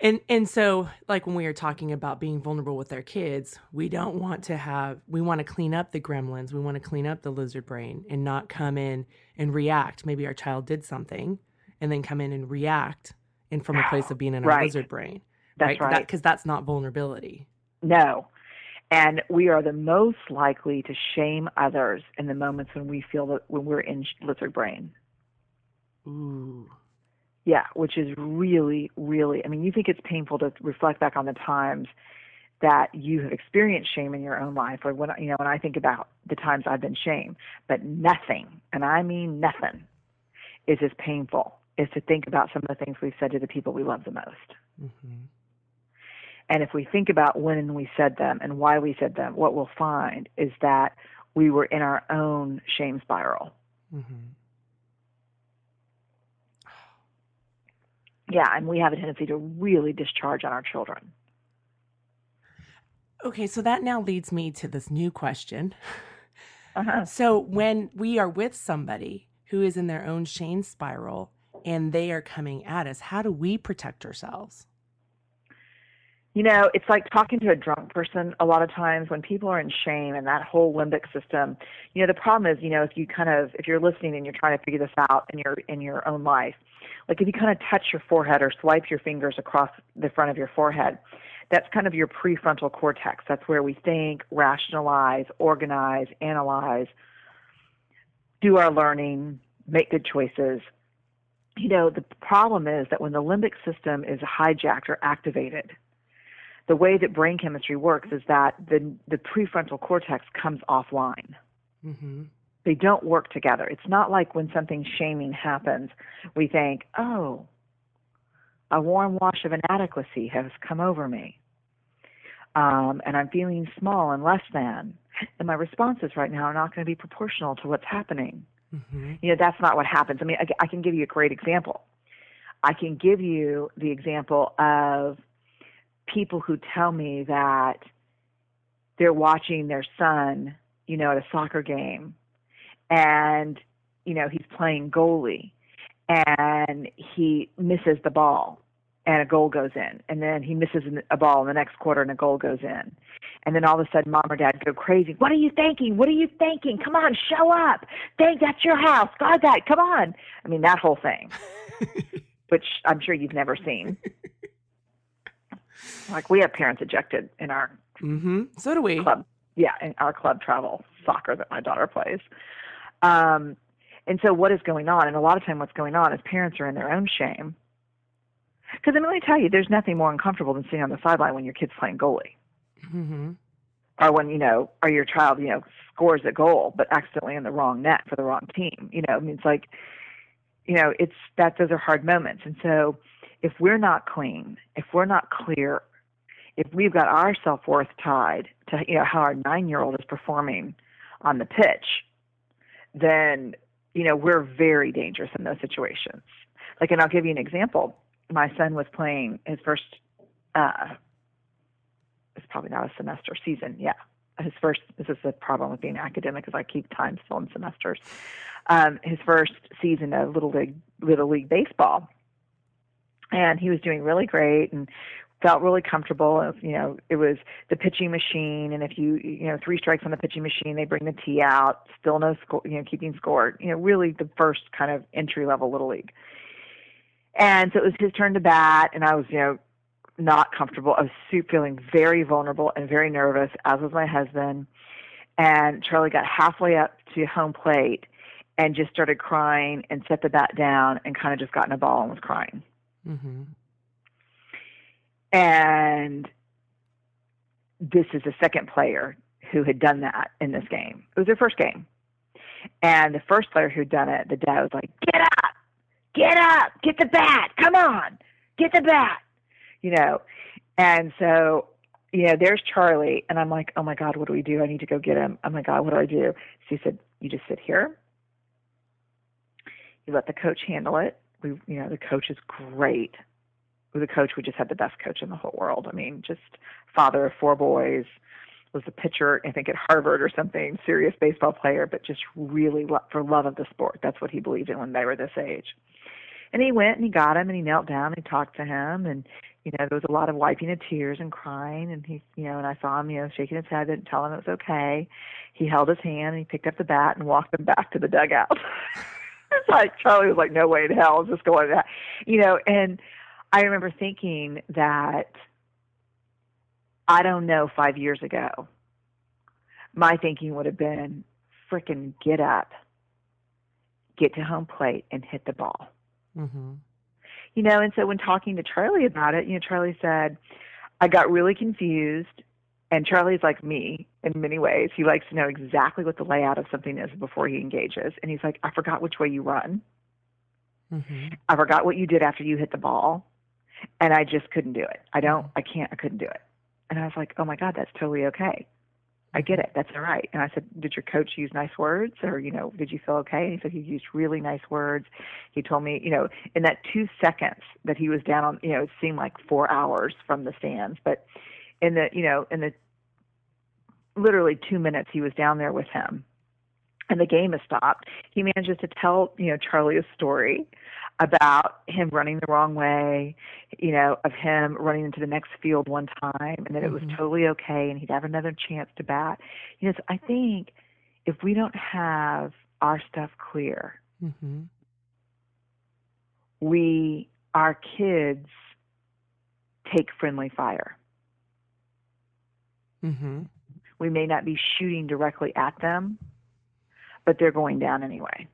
and and so like when we are talking about being vulnerable with our kids we don't want to have we want to clean up the gremlins we want to clean up the lizard brain and not come in and react maybe our child did something and then come in and react and from a place of being in our Right. lizard brain That's right. because that's not vulnerability No. And we are the most likely to shame others in the moments when we feel that when we're in lizard brain. ooh Yeah, which is really, really, I mean, you think it's painful to reflect back on the times that you have experienced shame in your own life, or when, you know, when I think about the times I've been shamed, but nothing, and I mean nothing, is as painful is to think about some of the things we've said to the people we love the most. hmm And if we think about when we said them and why we said them, what we'll find is that we were in our own shame spiral. hmm Yeah, and we have a tendency to really discharge on our children. okay so that now leads me to this new question Uh-huh. So when we are with somebody who is in their own shame spiral and they are coming at us, how do we protect ourselves? You know, it's like talking to a drunk person a lot of times when people are in shame and that whole limbic system. You know, the problem is, you know, if you kind of if you're listening and you're trying to figure this out in your in your own life, like if you kind of touch your forehead or swipe your fingers across the front of your forehead, that's kind of your prefrontal cortex. That's where we think, rationalize, organize, analyze, do our learning, make good choices. You know, the problem is that when the limbic system is hijacked or activated, the way that brain chemistry works is that the the prefrontal cortex comes offline. Mm-hmm. They don't work together. It's not like when something shaming happens, we think, "Oh, a warm wash of inadequacy has come over me, um, and I'm feeling small and less than, and my responses right now are not going to be proportional to what's happening." Mm-hmm. You know, that's not what happens. I mean, I, I can give you a great example. I can give you the example of people who tell me that they're watching their son, you know, at a soccer game and, you know, he's playing goalie and he misses the ball and a goal goes in. And then he misses a ball in the next quarter and a goal goes in. And then all of a sudden mom or dad go crazy. What are you thinking? What are you thinking? Come on, show up. Think that's your house. Guard that. Come on. I mean, that whole thing, which I'm sure you've never seen. Like we have parents ejected in our mm-hmm. So do we. club. Yeah, in our club travel soccer that my daughter plays. Um, and so what is going on? And a lot of time what's going on is parents are in their own shame. Because I'm going to tell you, there's nothing more uncomfortable than sitting on the sideline when your kid's playing goalie. Mm-hmm. Or when, you know, or your child, you know, scores a goal but accidentally in the wrong net for the wrong team. You know, I mean it's like you know, it's that those are hard moments. And so if we're not clean, if we're not clear, if we've got our self worth tied to you know how our nine year old is performing on the pitch, then you know we're very dangerous in those situations. Like, and I'll give you an example. My son was playing his first. Uh, it's probably not a semester season. Yeah, his first. This is the problem with being academic, is I keep time still in semesters. Um, his first season of little league little league baseball, and he was doing really great and felt really comfortable. You know, it was the pitching machine, and if you you know three strikes on the pitching machine, they bring the tee out. Still no score, you know, keeping score. You know, really the first kind of entry level little league. And so it was his turn to bat, and I was you know not comfortable. I was feeling very vulnerable and very nervous, as was my husband. And Charlie got halfway up to home plate and just started crying and set the bat down and kind of just got in a ball and was crying. Mm-hmm. And this is the second player who had done that in this game. It was their first game. And the first player who'd done it, the dad was like, Get up! Get up! Get the bat! Come on! Get the bat! You know. And so, you know, there's Charlie, and I'm like, Oh my God, what do we do? I need to go get him. Oh my God, what do I do? So he said, You just sit here. You let the coach handle it. We you know, the coach is great the coach we just had the best coach in the whole world i mean just father of four boys was a pitcher, I think at Harvard or something, serious baseball player, but just really lo- for love of the sport. That's what he believed in when they were this age. And he went and he got him and he knelt down and he talked to him and you know there was a lot of wiping of tears and crying and he you know and I saw him you know shaking his head and telling him it was okay. He held his hand and he picked up the bat and walked him back to the dugout. it's like Charlie was like, no way in hell is this going to, you know. And I remember thinking that I don't know five years ago, my thinking would have been, frickin' get up, get to home plate, and hit the ball. Mm-hmm. You know, and so when talking to Charlie about it, you know, Charlie said, I got really confused. And Charlie's like me in many ways. He likes to know exactly what the layout of something is before he engages. And he's like, I forgot which way you run. Mm-hmm. I forgot what you did after you hit the ball. And I just couldn't do it. I don't, mm-hmm. I can't, I couldn't do it. And I was like, oh my God, that's totally okay. I get mm-hmm. it. That's all right. And I said, did your coach use nice words or, you know, did you feel okay? And he said he used really nice words. He told me, you know, in that two seconds that he was down on, you know, it seemed like four hours from the stands, but in the, you know, in the literally two minutes he was down there with him and the game has stopped, he manages to tell, you know, Charlie a story about him running the wrong way, you know, of him running into the next field one time and that it was Mhm. totally okay and he'd have another chance to bat. You know, so I think if we don't have our stuff clear, Mm-hmm. we our kids take friendly fire. Mm-hmm. We may not be shooting directly at them, but they're going down anyway.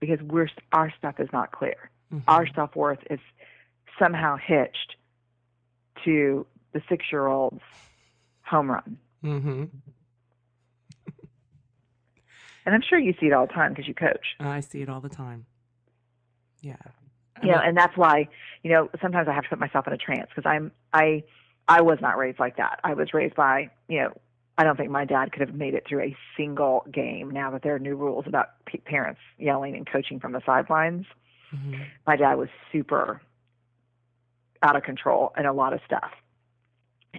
Because we're our stuff is not clear. Mm-hmm. our self worth is somehow hitched to the six year old's home run. Mm-hmm. And I'm sure you see it all the time because you coach. I see it all the time. Yeah. I You know, and that's why, you know, sometimes I have to put myself in a trance because I'm I I was not raised like that. I was raised by, you know, I don't think my dad could have made it through a single game now that there are new rules about p- parents yelling and coaching from the sidelines. Mhm. my dad was super out of control in a lot of stuff.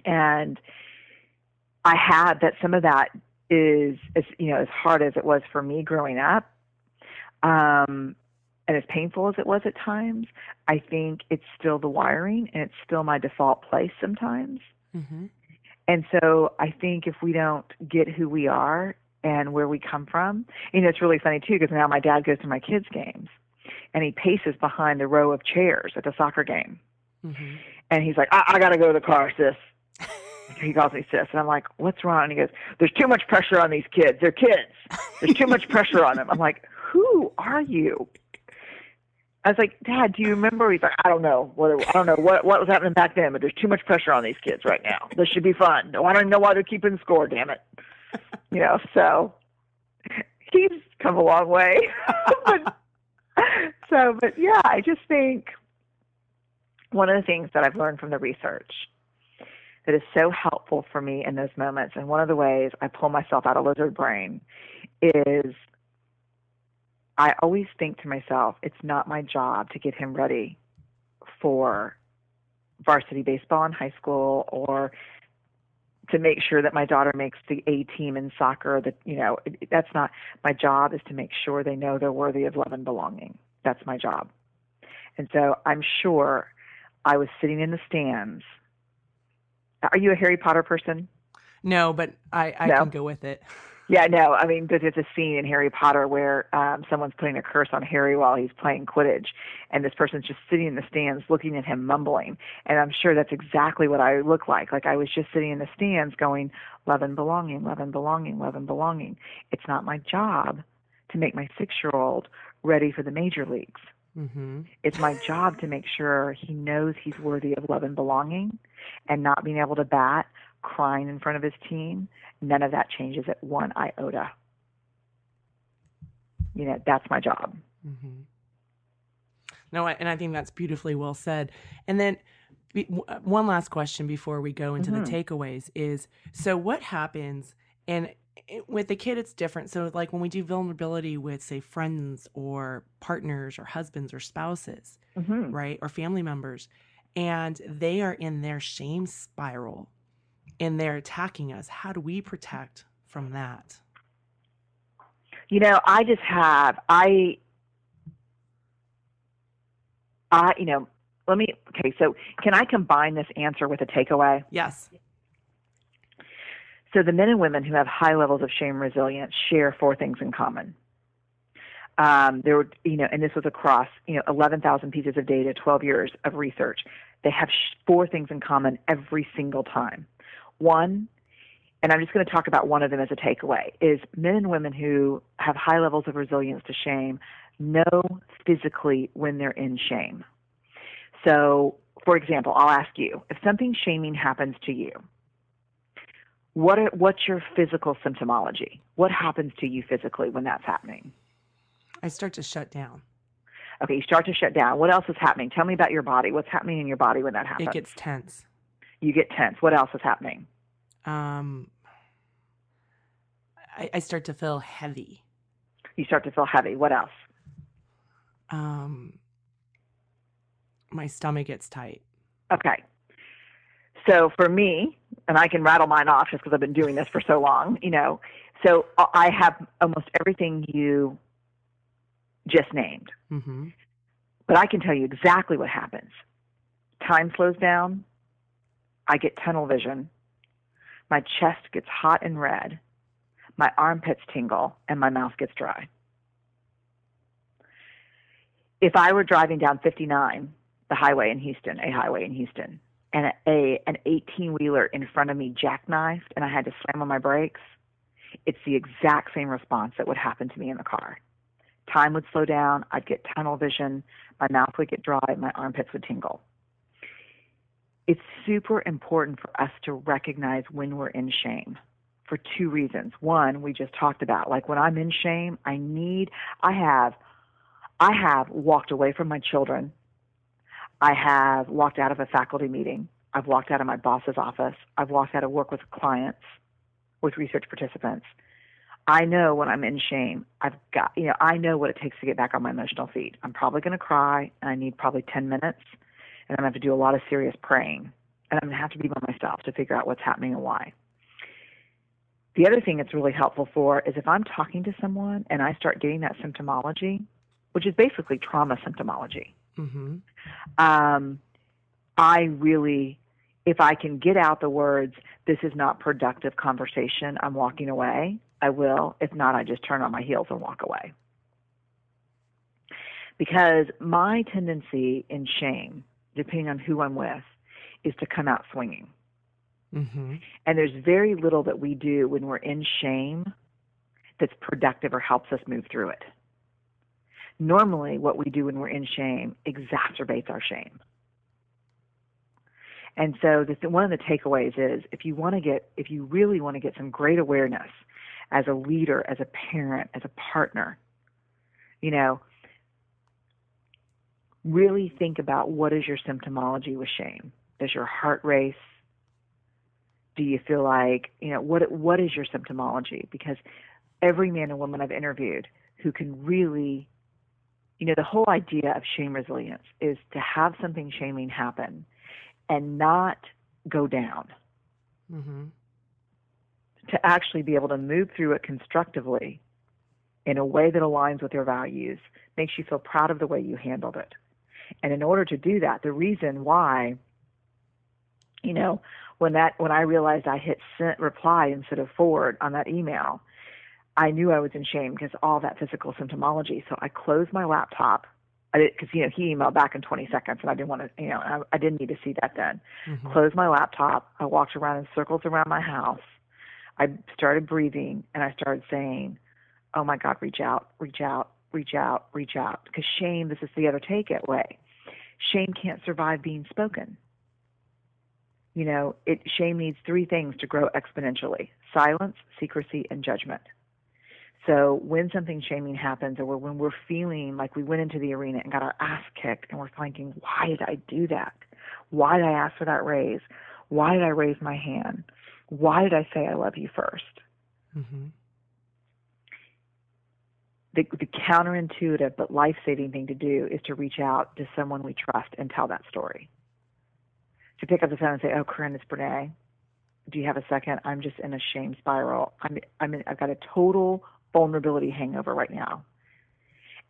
And I had that some of that is as you know, as hard as it was for me growing up, um, and as painful as it was at times, I think it's still the wiring and it's still my default place sometimes. Mhm. And so I think if we don't get who we are and where we come from, you know, it's really funny too because now my dad goes to my kids' games and he paces behind the row of chairs at the soccer game. Mhm. And he's like, I, I got to go to the car, sis. he calls me sis. And I'm like, what's wrong? And he goes, there's too much pressure on these kids. They're kids. There's too much pressure on them. I'm like, who are you? I was like, Dad, do you remember? He's like, I don't know. What I don't know what what was happening back then, but there's too much pressure on these kids right now. This should be fun. I don't know why they're keeping score. Damn it. You know. So he's come a long way. but, so, but yeah, I just think one of the things that I've learned from the research that is so helpful for me in those moments, and one of the ways I pull myself out of lizard brain is I always think to myself, it's not my job to get him ready for varsity baseball in high school or to make sure that my daughter makes the A team in soccer that you know that's not my job is to make sure they know they're worthy of love and belonging that's my job and so i'm sure i was sitting in the stands are you a harry potter person No, but I, I No. can go with it. Yeah, no. I mean, but there's a scene in Harry Potter where um, someone's putting a curse on Harry while he's playing Quidditch, and this person's just sitting in the stands looking at him, mumbling. And I'm sure that's exactly what I look like. Like I was just sitting in the stands going, love and belonging, love and belonging, love and belonging. It's not my job to make my six year old ready for the major leagues. Mm-hmm. It's my job to make sure he knows he's worthy of love and belonging and not being able to bat, crying in front of his team. None of that changes at one iota. You know, that's my job. Mm-hmm. No, and I think that's beautifully well said. And then uh, one last question before we go into Mhm. the takeaways is so what happens and with the kid it's different so like when we do vulnerability with say friends or partners or husbands or spouses hmm right or family members and they are in their shame spiral and they're attacking us, how do we protect from that? You know, I just have I I you know, let me okay, so can I combine this answer with a takeaway? Yes. So the men and women who have high levels of shame resilience share four things in common. Um, there were, you know, and this was across, you know, 11,000 pieces of data, 12 years of research. They have sh- four things in common every single time. One, and I'm just going to talk about one of them as a takeaway, is men and women who have high levels of resilience to shame know physically when they're in shame. So, for example, I'll ask you if something shaming happens to you, what are, what's your physical symptomology? What happens to you physically when that's happening? I start to shut down. Okay, you start to shut down. What else is happening? Tell me about your body. What's happening in your body when that happens? It gets tense. you get tense. What else is happening? Um, I, I start to feel heavy. You start to feel heavy. What else? Um, my stomach gets tight. Okay. So for me, and I can rattle mine off just because I've been doing this for so long, you know. So I have almost everything you just named, Mm-hmm. but I can tell you exactly what happens. Time slows down. I get tunnel vision. My chest gets hot and red. My armpits tingle, and my mouth gets dry. If I were driving down 59, the highway in Houston, a highway in Houston, and a an 18 wheeler in front of me jackknifed and I had to slam on my brakes, it's the exact same response that would happen to me in the car. Time would slow down, I'd get tunnel vision, my mouth would get dry, my armpits would tingle. It's super important for us to recognize when we're in shame for two reasons. One, we just talked about, like when I'm in shame, I need I have I have walked away from my children I have walked out of a faculty meeting. I've walked out of my boss's office. I've walked out of work with clients, with research participants. I know when I'm in shame, I've got, you know, I know what it takes to get back on my emotional feet. I'm probably going to cry and I need probably 10 minutes and I'm going to have to do a lot of serious praying and I'm going to have to be by myself to figure out what's happening and why. The other thing it's really helpful for is if I'm talking to someone and I start getting that symptomology, which is basically trauma symptomology, Mm-hmm. um, I really, if I can get out the words, this is not productive conversation, I'm walking away, I will. If not, I just turn on my heels and walk away. Because my tendency in shame, depending on who I'm with, is to come out swinging. Mm-hmm. And there's very little that we do when we're in shame that's productive or helps us move through it. Normally, what we do when we're in shame exacerbates our shame. And so, the, one of the takeaways is if you want to get, if you really want to get some great awareness as a leader, as a parent, as a partner, you know, really think about what is your symptomology with shame. Does your heart race? Do you feel like, you know, what what is your symptomology? Because every man and woman I've interviewed who can really, you know, the whole idea of shame resilience is to have something shaming happen and not go down, Mm-hmm. to actually be able to move through it constructively in a way that aligns with your values, makes you feel proud of the way you handled it. And in order to do that, the reason why, you know, when that when I realized I hit sent reply instead of forward on that email, I knew I was in shame because all that physical symptomology. So I closed my laptop. I did because you know he emailed back in 20 seconds, and I didn't want to, you know, I, I didn't need to see that then. Mm-hmm. Closed my laptop. I walked around in circles around my house. I started breathing, and I started saying, "Oh my God, reach out, reach out, reach out, reach out." Because shame, this is the other takeaway. Shame can't survive being spoken. You know, it shame needs three things to grow exponentially: silence, secrecy, and judgment. So when something shaming happens, or when we're feeling like we went into the arena and got our ass kicked, and we're thinking, "Why did I do that? Why did I ask for that raise? Why did I raise my hand? Why did I say I love you first? Mm-hmm. The, the counterintuitive but life saving thing to do is to reach out to someone we trust and tell that story. To pick up the phone and say, Oh, Koren, it's Brené. do you have a second? I'm just in a shame spiral. I'm, I'm in, I've got a total vulnerability hangover right now.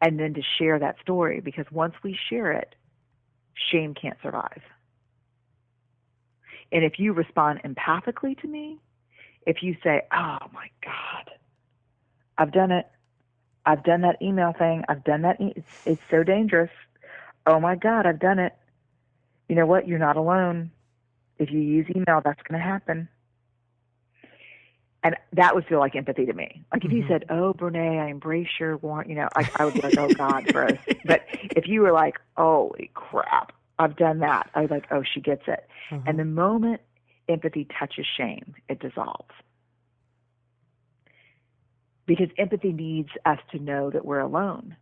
And then to share that story, because once we share it, shame can't survive. And if you respond empathically to me, if you say, oh my God, I've done it. I've done that email thing. I've done that. E- it's, it's so dangerous. Oh my God, I've done it. You know what? You're not alone. If you use email, that's going to happen. And that would feel like empathy to me. Like if you Mhm. said, "Oh, Brené, I embrace your want," you know, I, I would be like, "Oh God, gross." But if you were like, "Holy crap, I've done that," I was like, "Oh, she gets it." Uh-huh. And the moment empathy touches shame, it dissolves. Because empathy needs us to know that we're alone.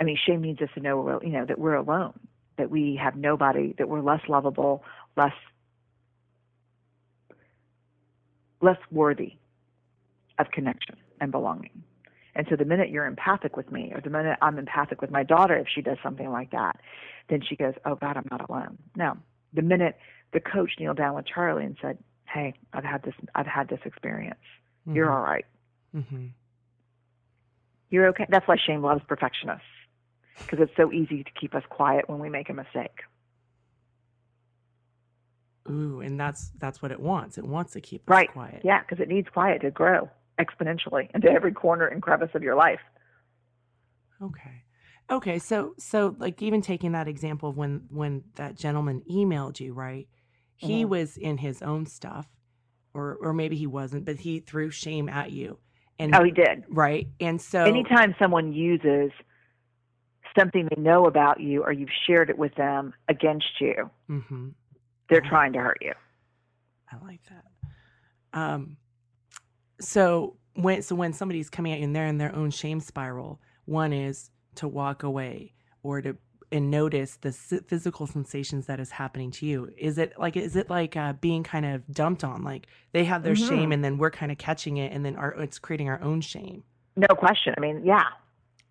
I mean, shame needs us to know, we're, you know, that we're alone, that we have nobody, that we're less lovable, less less worthy of connection and belonging. And so the minute you're empathic with me, or the minute I'm empathic with my daughter, if she does something like that, then she goes, "Oh God, I'm not alone." No, the minute the coach kneeled down with Charlie and said, "Hey, I've had this, I've had this experience. You're mm-hmm. all right. Mm-hmm. You're okay." That's why shame loves perfectionists, because it's so easy to keep us quiet when we make a mistake. Ooh, and that's that's what it wants. It wants to keep us Right. quiet. Yeah, because it needs quiet to grow exponentially into every corner and crevice of your life. Okay. Okay, so so like even taking that example of when when that gentleman emailed you, right? He Mhm. was in his own stuff or or maybe he wasn't, but he threw shame at you. And Oh, he did. right? And so Anytime someone uses something they know about you or you've shared it with them against you, Mhm. they're Oh. trying to hurt you. I like that. Um, so when so when somebody's coming at you and they're in their own shame spiral, one is to walk away or to and notice the physical sensations that is happening to you. Is it like is it like uh, being kind of dumped on? Like they have their shame Mhm. and then we're kind of catching it and then our, it's creating our own shame. No question. I mean, yeah.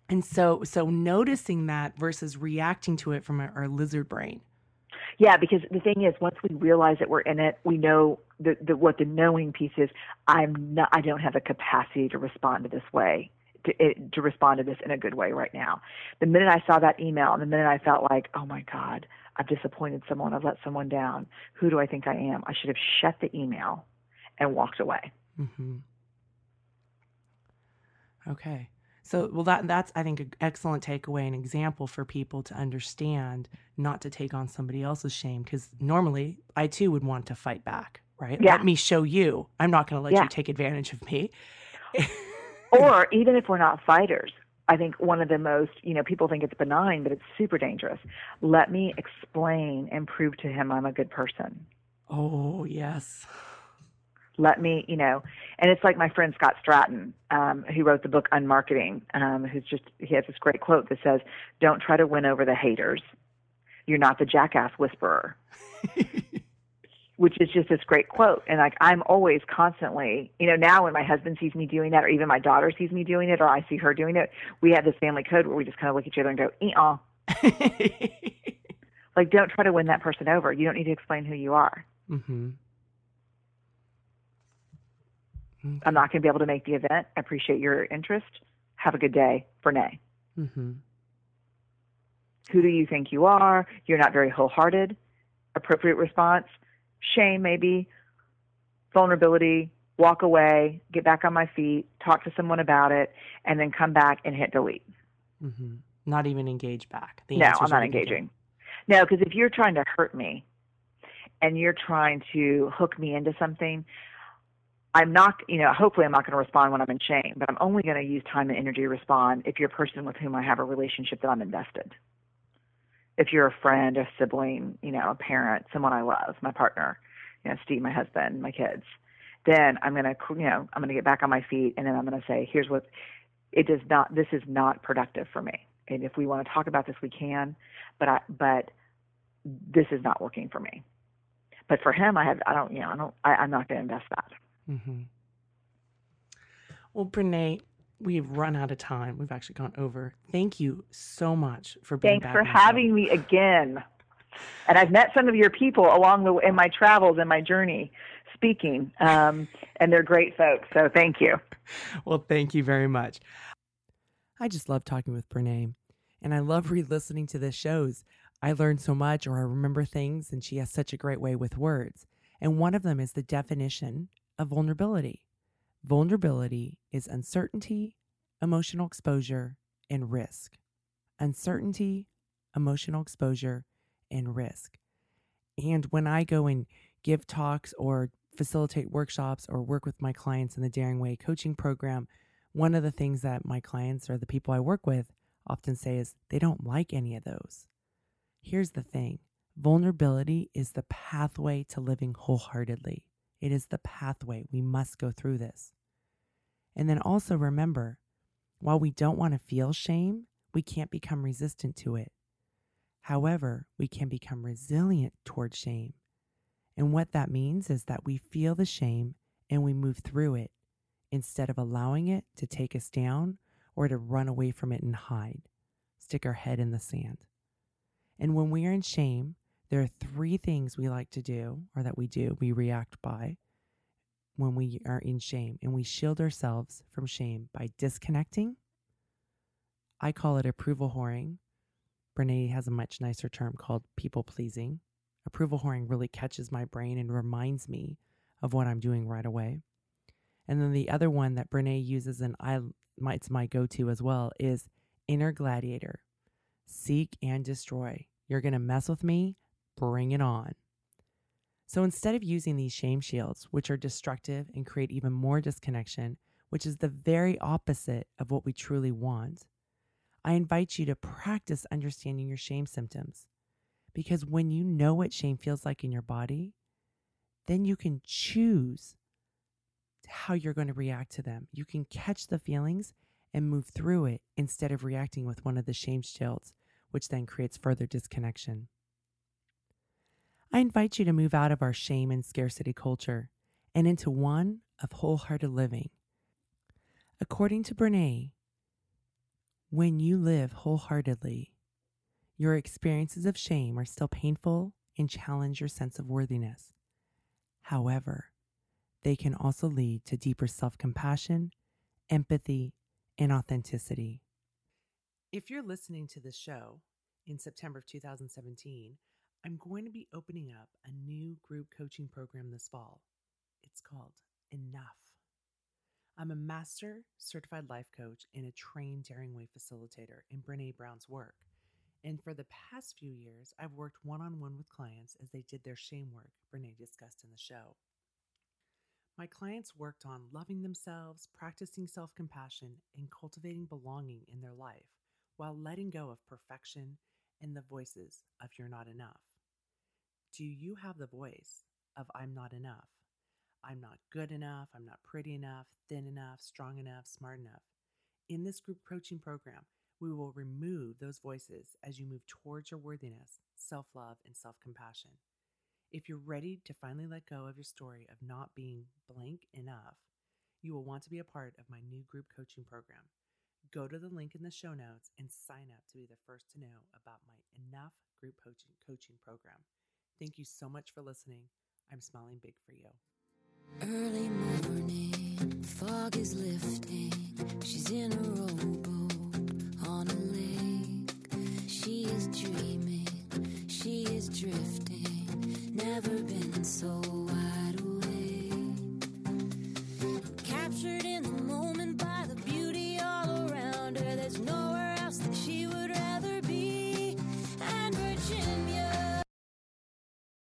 And so so noticing that versus reacting to it from our, our lizard brain. Yeah, because the thing is, once we realize that we're in it, we know the, the what the knowing piece is. I'm not. I don't have the capacity to respond to this way, to it, to respond to this in a good way right now. The minute I saw that email, and the minute I felt like, oh my God, I've disappointed someone, I've let someone down. Who do I think I am? I should have shut the email and walked away. hmm Okay. So, well, that that's I think an excellent takeaway, an example for people to understand not to take on somebody else's shame. Because normally, I too would want to fight back, right? Yeah. Let me show you. I'm not going to let Yeah. you take advantage of me. or even if we're not fighters i think one of the most you know people think it's benign but it's super dangerous. Let me explain and prove to him i'm a good person. Oh yes. let me you know and it's like my friend scott stratton um, who wrote the book unmarketing um, who's just he has this great quote that says don't try to win over the haters. You're not the jackass whisperer which is just this great quote. And like I'm always constantly, you know, now when my husband sees me doing that, or even my daughter sees me doing it, or I see her doing it, we have this family code where we just kind of look at each other and go, "Uh, like don't try to win that person over. You don't need to explain who you are. mm-hmm. I'm not going to be able to make the event. I appreciate your interest. Have a good day, Brené. Mm-hmm. Who do you think you are? You're not very wholehearted. Appropriate response: shame, maybe vulnerability. Walk away, get back on my feet, talk to someone about it, and then come back and hit delete. Mm-hmm. Not even engage back. The no, I'm not engaging. No, because if you're trying to hurt me and you're trying to hook me into something, I'm not, you know, hopefully I'm not going to respond when I'm in shame, but I'm only going to use time and energy to respond if you're a person with whom I have a relationship that I'm invested. If you're a friend, a sibling, you know, a parent, someone I love, my partner, you know, Steve, my husband, my kids, then I'm going to, you know, I'm going to get back on my feet and then I'm going to say, here's what it does not, this is not productive for me. And if we want to talk about this, we can, but I, but this is not working for me. But for him, I have, I don't, you know, I don't, I, I'm not going to invest that. Mm-hmm. Well, Brené, we've run out of time. We've actually gone over. Thank you so much for being Thanks back for on the show. having me again. And I've met some of your people along the in my travels and my journey. speaking. Um, and they're great folks. So thank you. Well, thank you very much. I just love talking with Brené, and I love re listening to the shows. I learn so much, or I remember things, and she has such a great way with words. And one of them is the definition of vulnerability. Vulnerability is uncertainty, emotional exposure, and risk. Uncertainty, emotional exposure, and risk. And when I go and give talks or facilitate workshops or work with my clients in the Daring Way coaching program, one of the things that my clients or the people I work with often say is they don't like any of those. Here's the thing vulnerability is the pathway to living wholeheartedly. It is the pathway. We must go through this. And then also remember, while we don't want to feel shame, we can't become resistant to it. However, we can become resilient towards shame. And what that means is that we feel the shame and we move through it instead of allowing it to take us down or to run away from it and hide, stick our head in the sand. And when we are in shame, there are three things we like to do, or that we do, we react by when we are in shame. And we shield ourselves from shame by disconnecting. I call it approval whoring. Brené has a much nicer term called people pleasing. Approval whoring really catches my brain and reminds me of what I'm doing right away. And then the other one that Brené uses, and I it's my go-to as well, is inner gladiator. Seek and destroy. You're gonna mess with me, bring it on. So instead of using these shame shields, which are destructive and create even more disconnection, which is the very opposite of what we truly want, I invite you to practice understanding your shame symptoms. Because when you know what shame feels like in your body, then you can choose how you're going to react to them. You can catch the feelings and move through it instead of reacting with one of the shame shields, which then creates further disconnection. I invite you to move out of our shame and scarcity culture and into one of wholehearted living. According to Brené, when you live wholeheartedly, your experiences of shame are still painful and challenge your sense of worthiness. However, they can also lead to deeper self compassion, empathy, and authenticity. If you're listening to this show in September of 2017, I'm going to be opening up a new group coaching program this fall. It's called Enough. I'm a master certified life coach and a trained Daring Way facilitator in Brené Brown's work. And for the past few years, I've worked one on one with clients as they did their shame work Brené discussed in the show. My clients worked on loving themselves, practicing self compassion, and cultivating belonging in their life while letting go of perfection and the voices of you're not enough. Do you have the voice of I'm not enough? I'm not good enough, I'm not pretty enough, thin enough, strong enough, smart enough. In this group coaching program, we will remove those voices as you move towards your worthiness, self love, and self compassion. If you're ready to finally let go of your story of not being blank enough, you will want to be a part of my new group coaching program. Go to the link in the show notes and sign up to be the first to know about my Enough group coaching, coaching program. Thank you so much for listening. I'm smiling big for you. Early morning, fog is lifting. She's in a rowboat on a lake. She is dreaming, she is drifting. Never been so wide awake. Captured in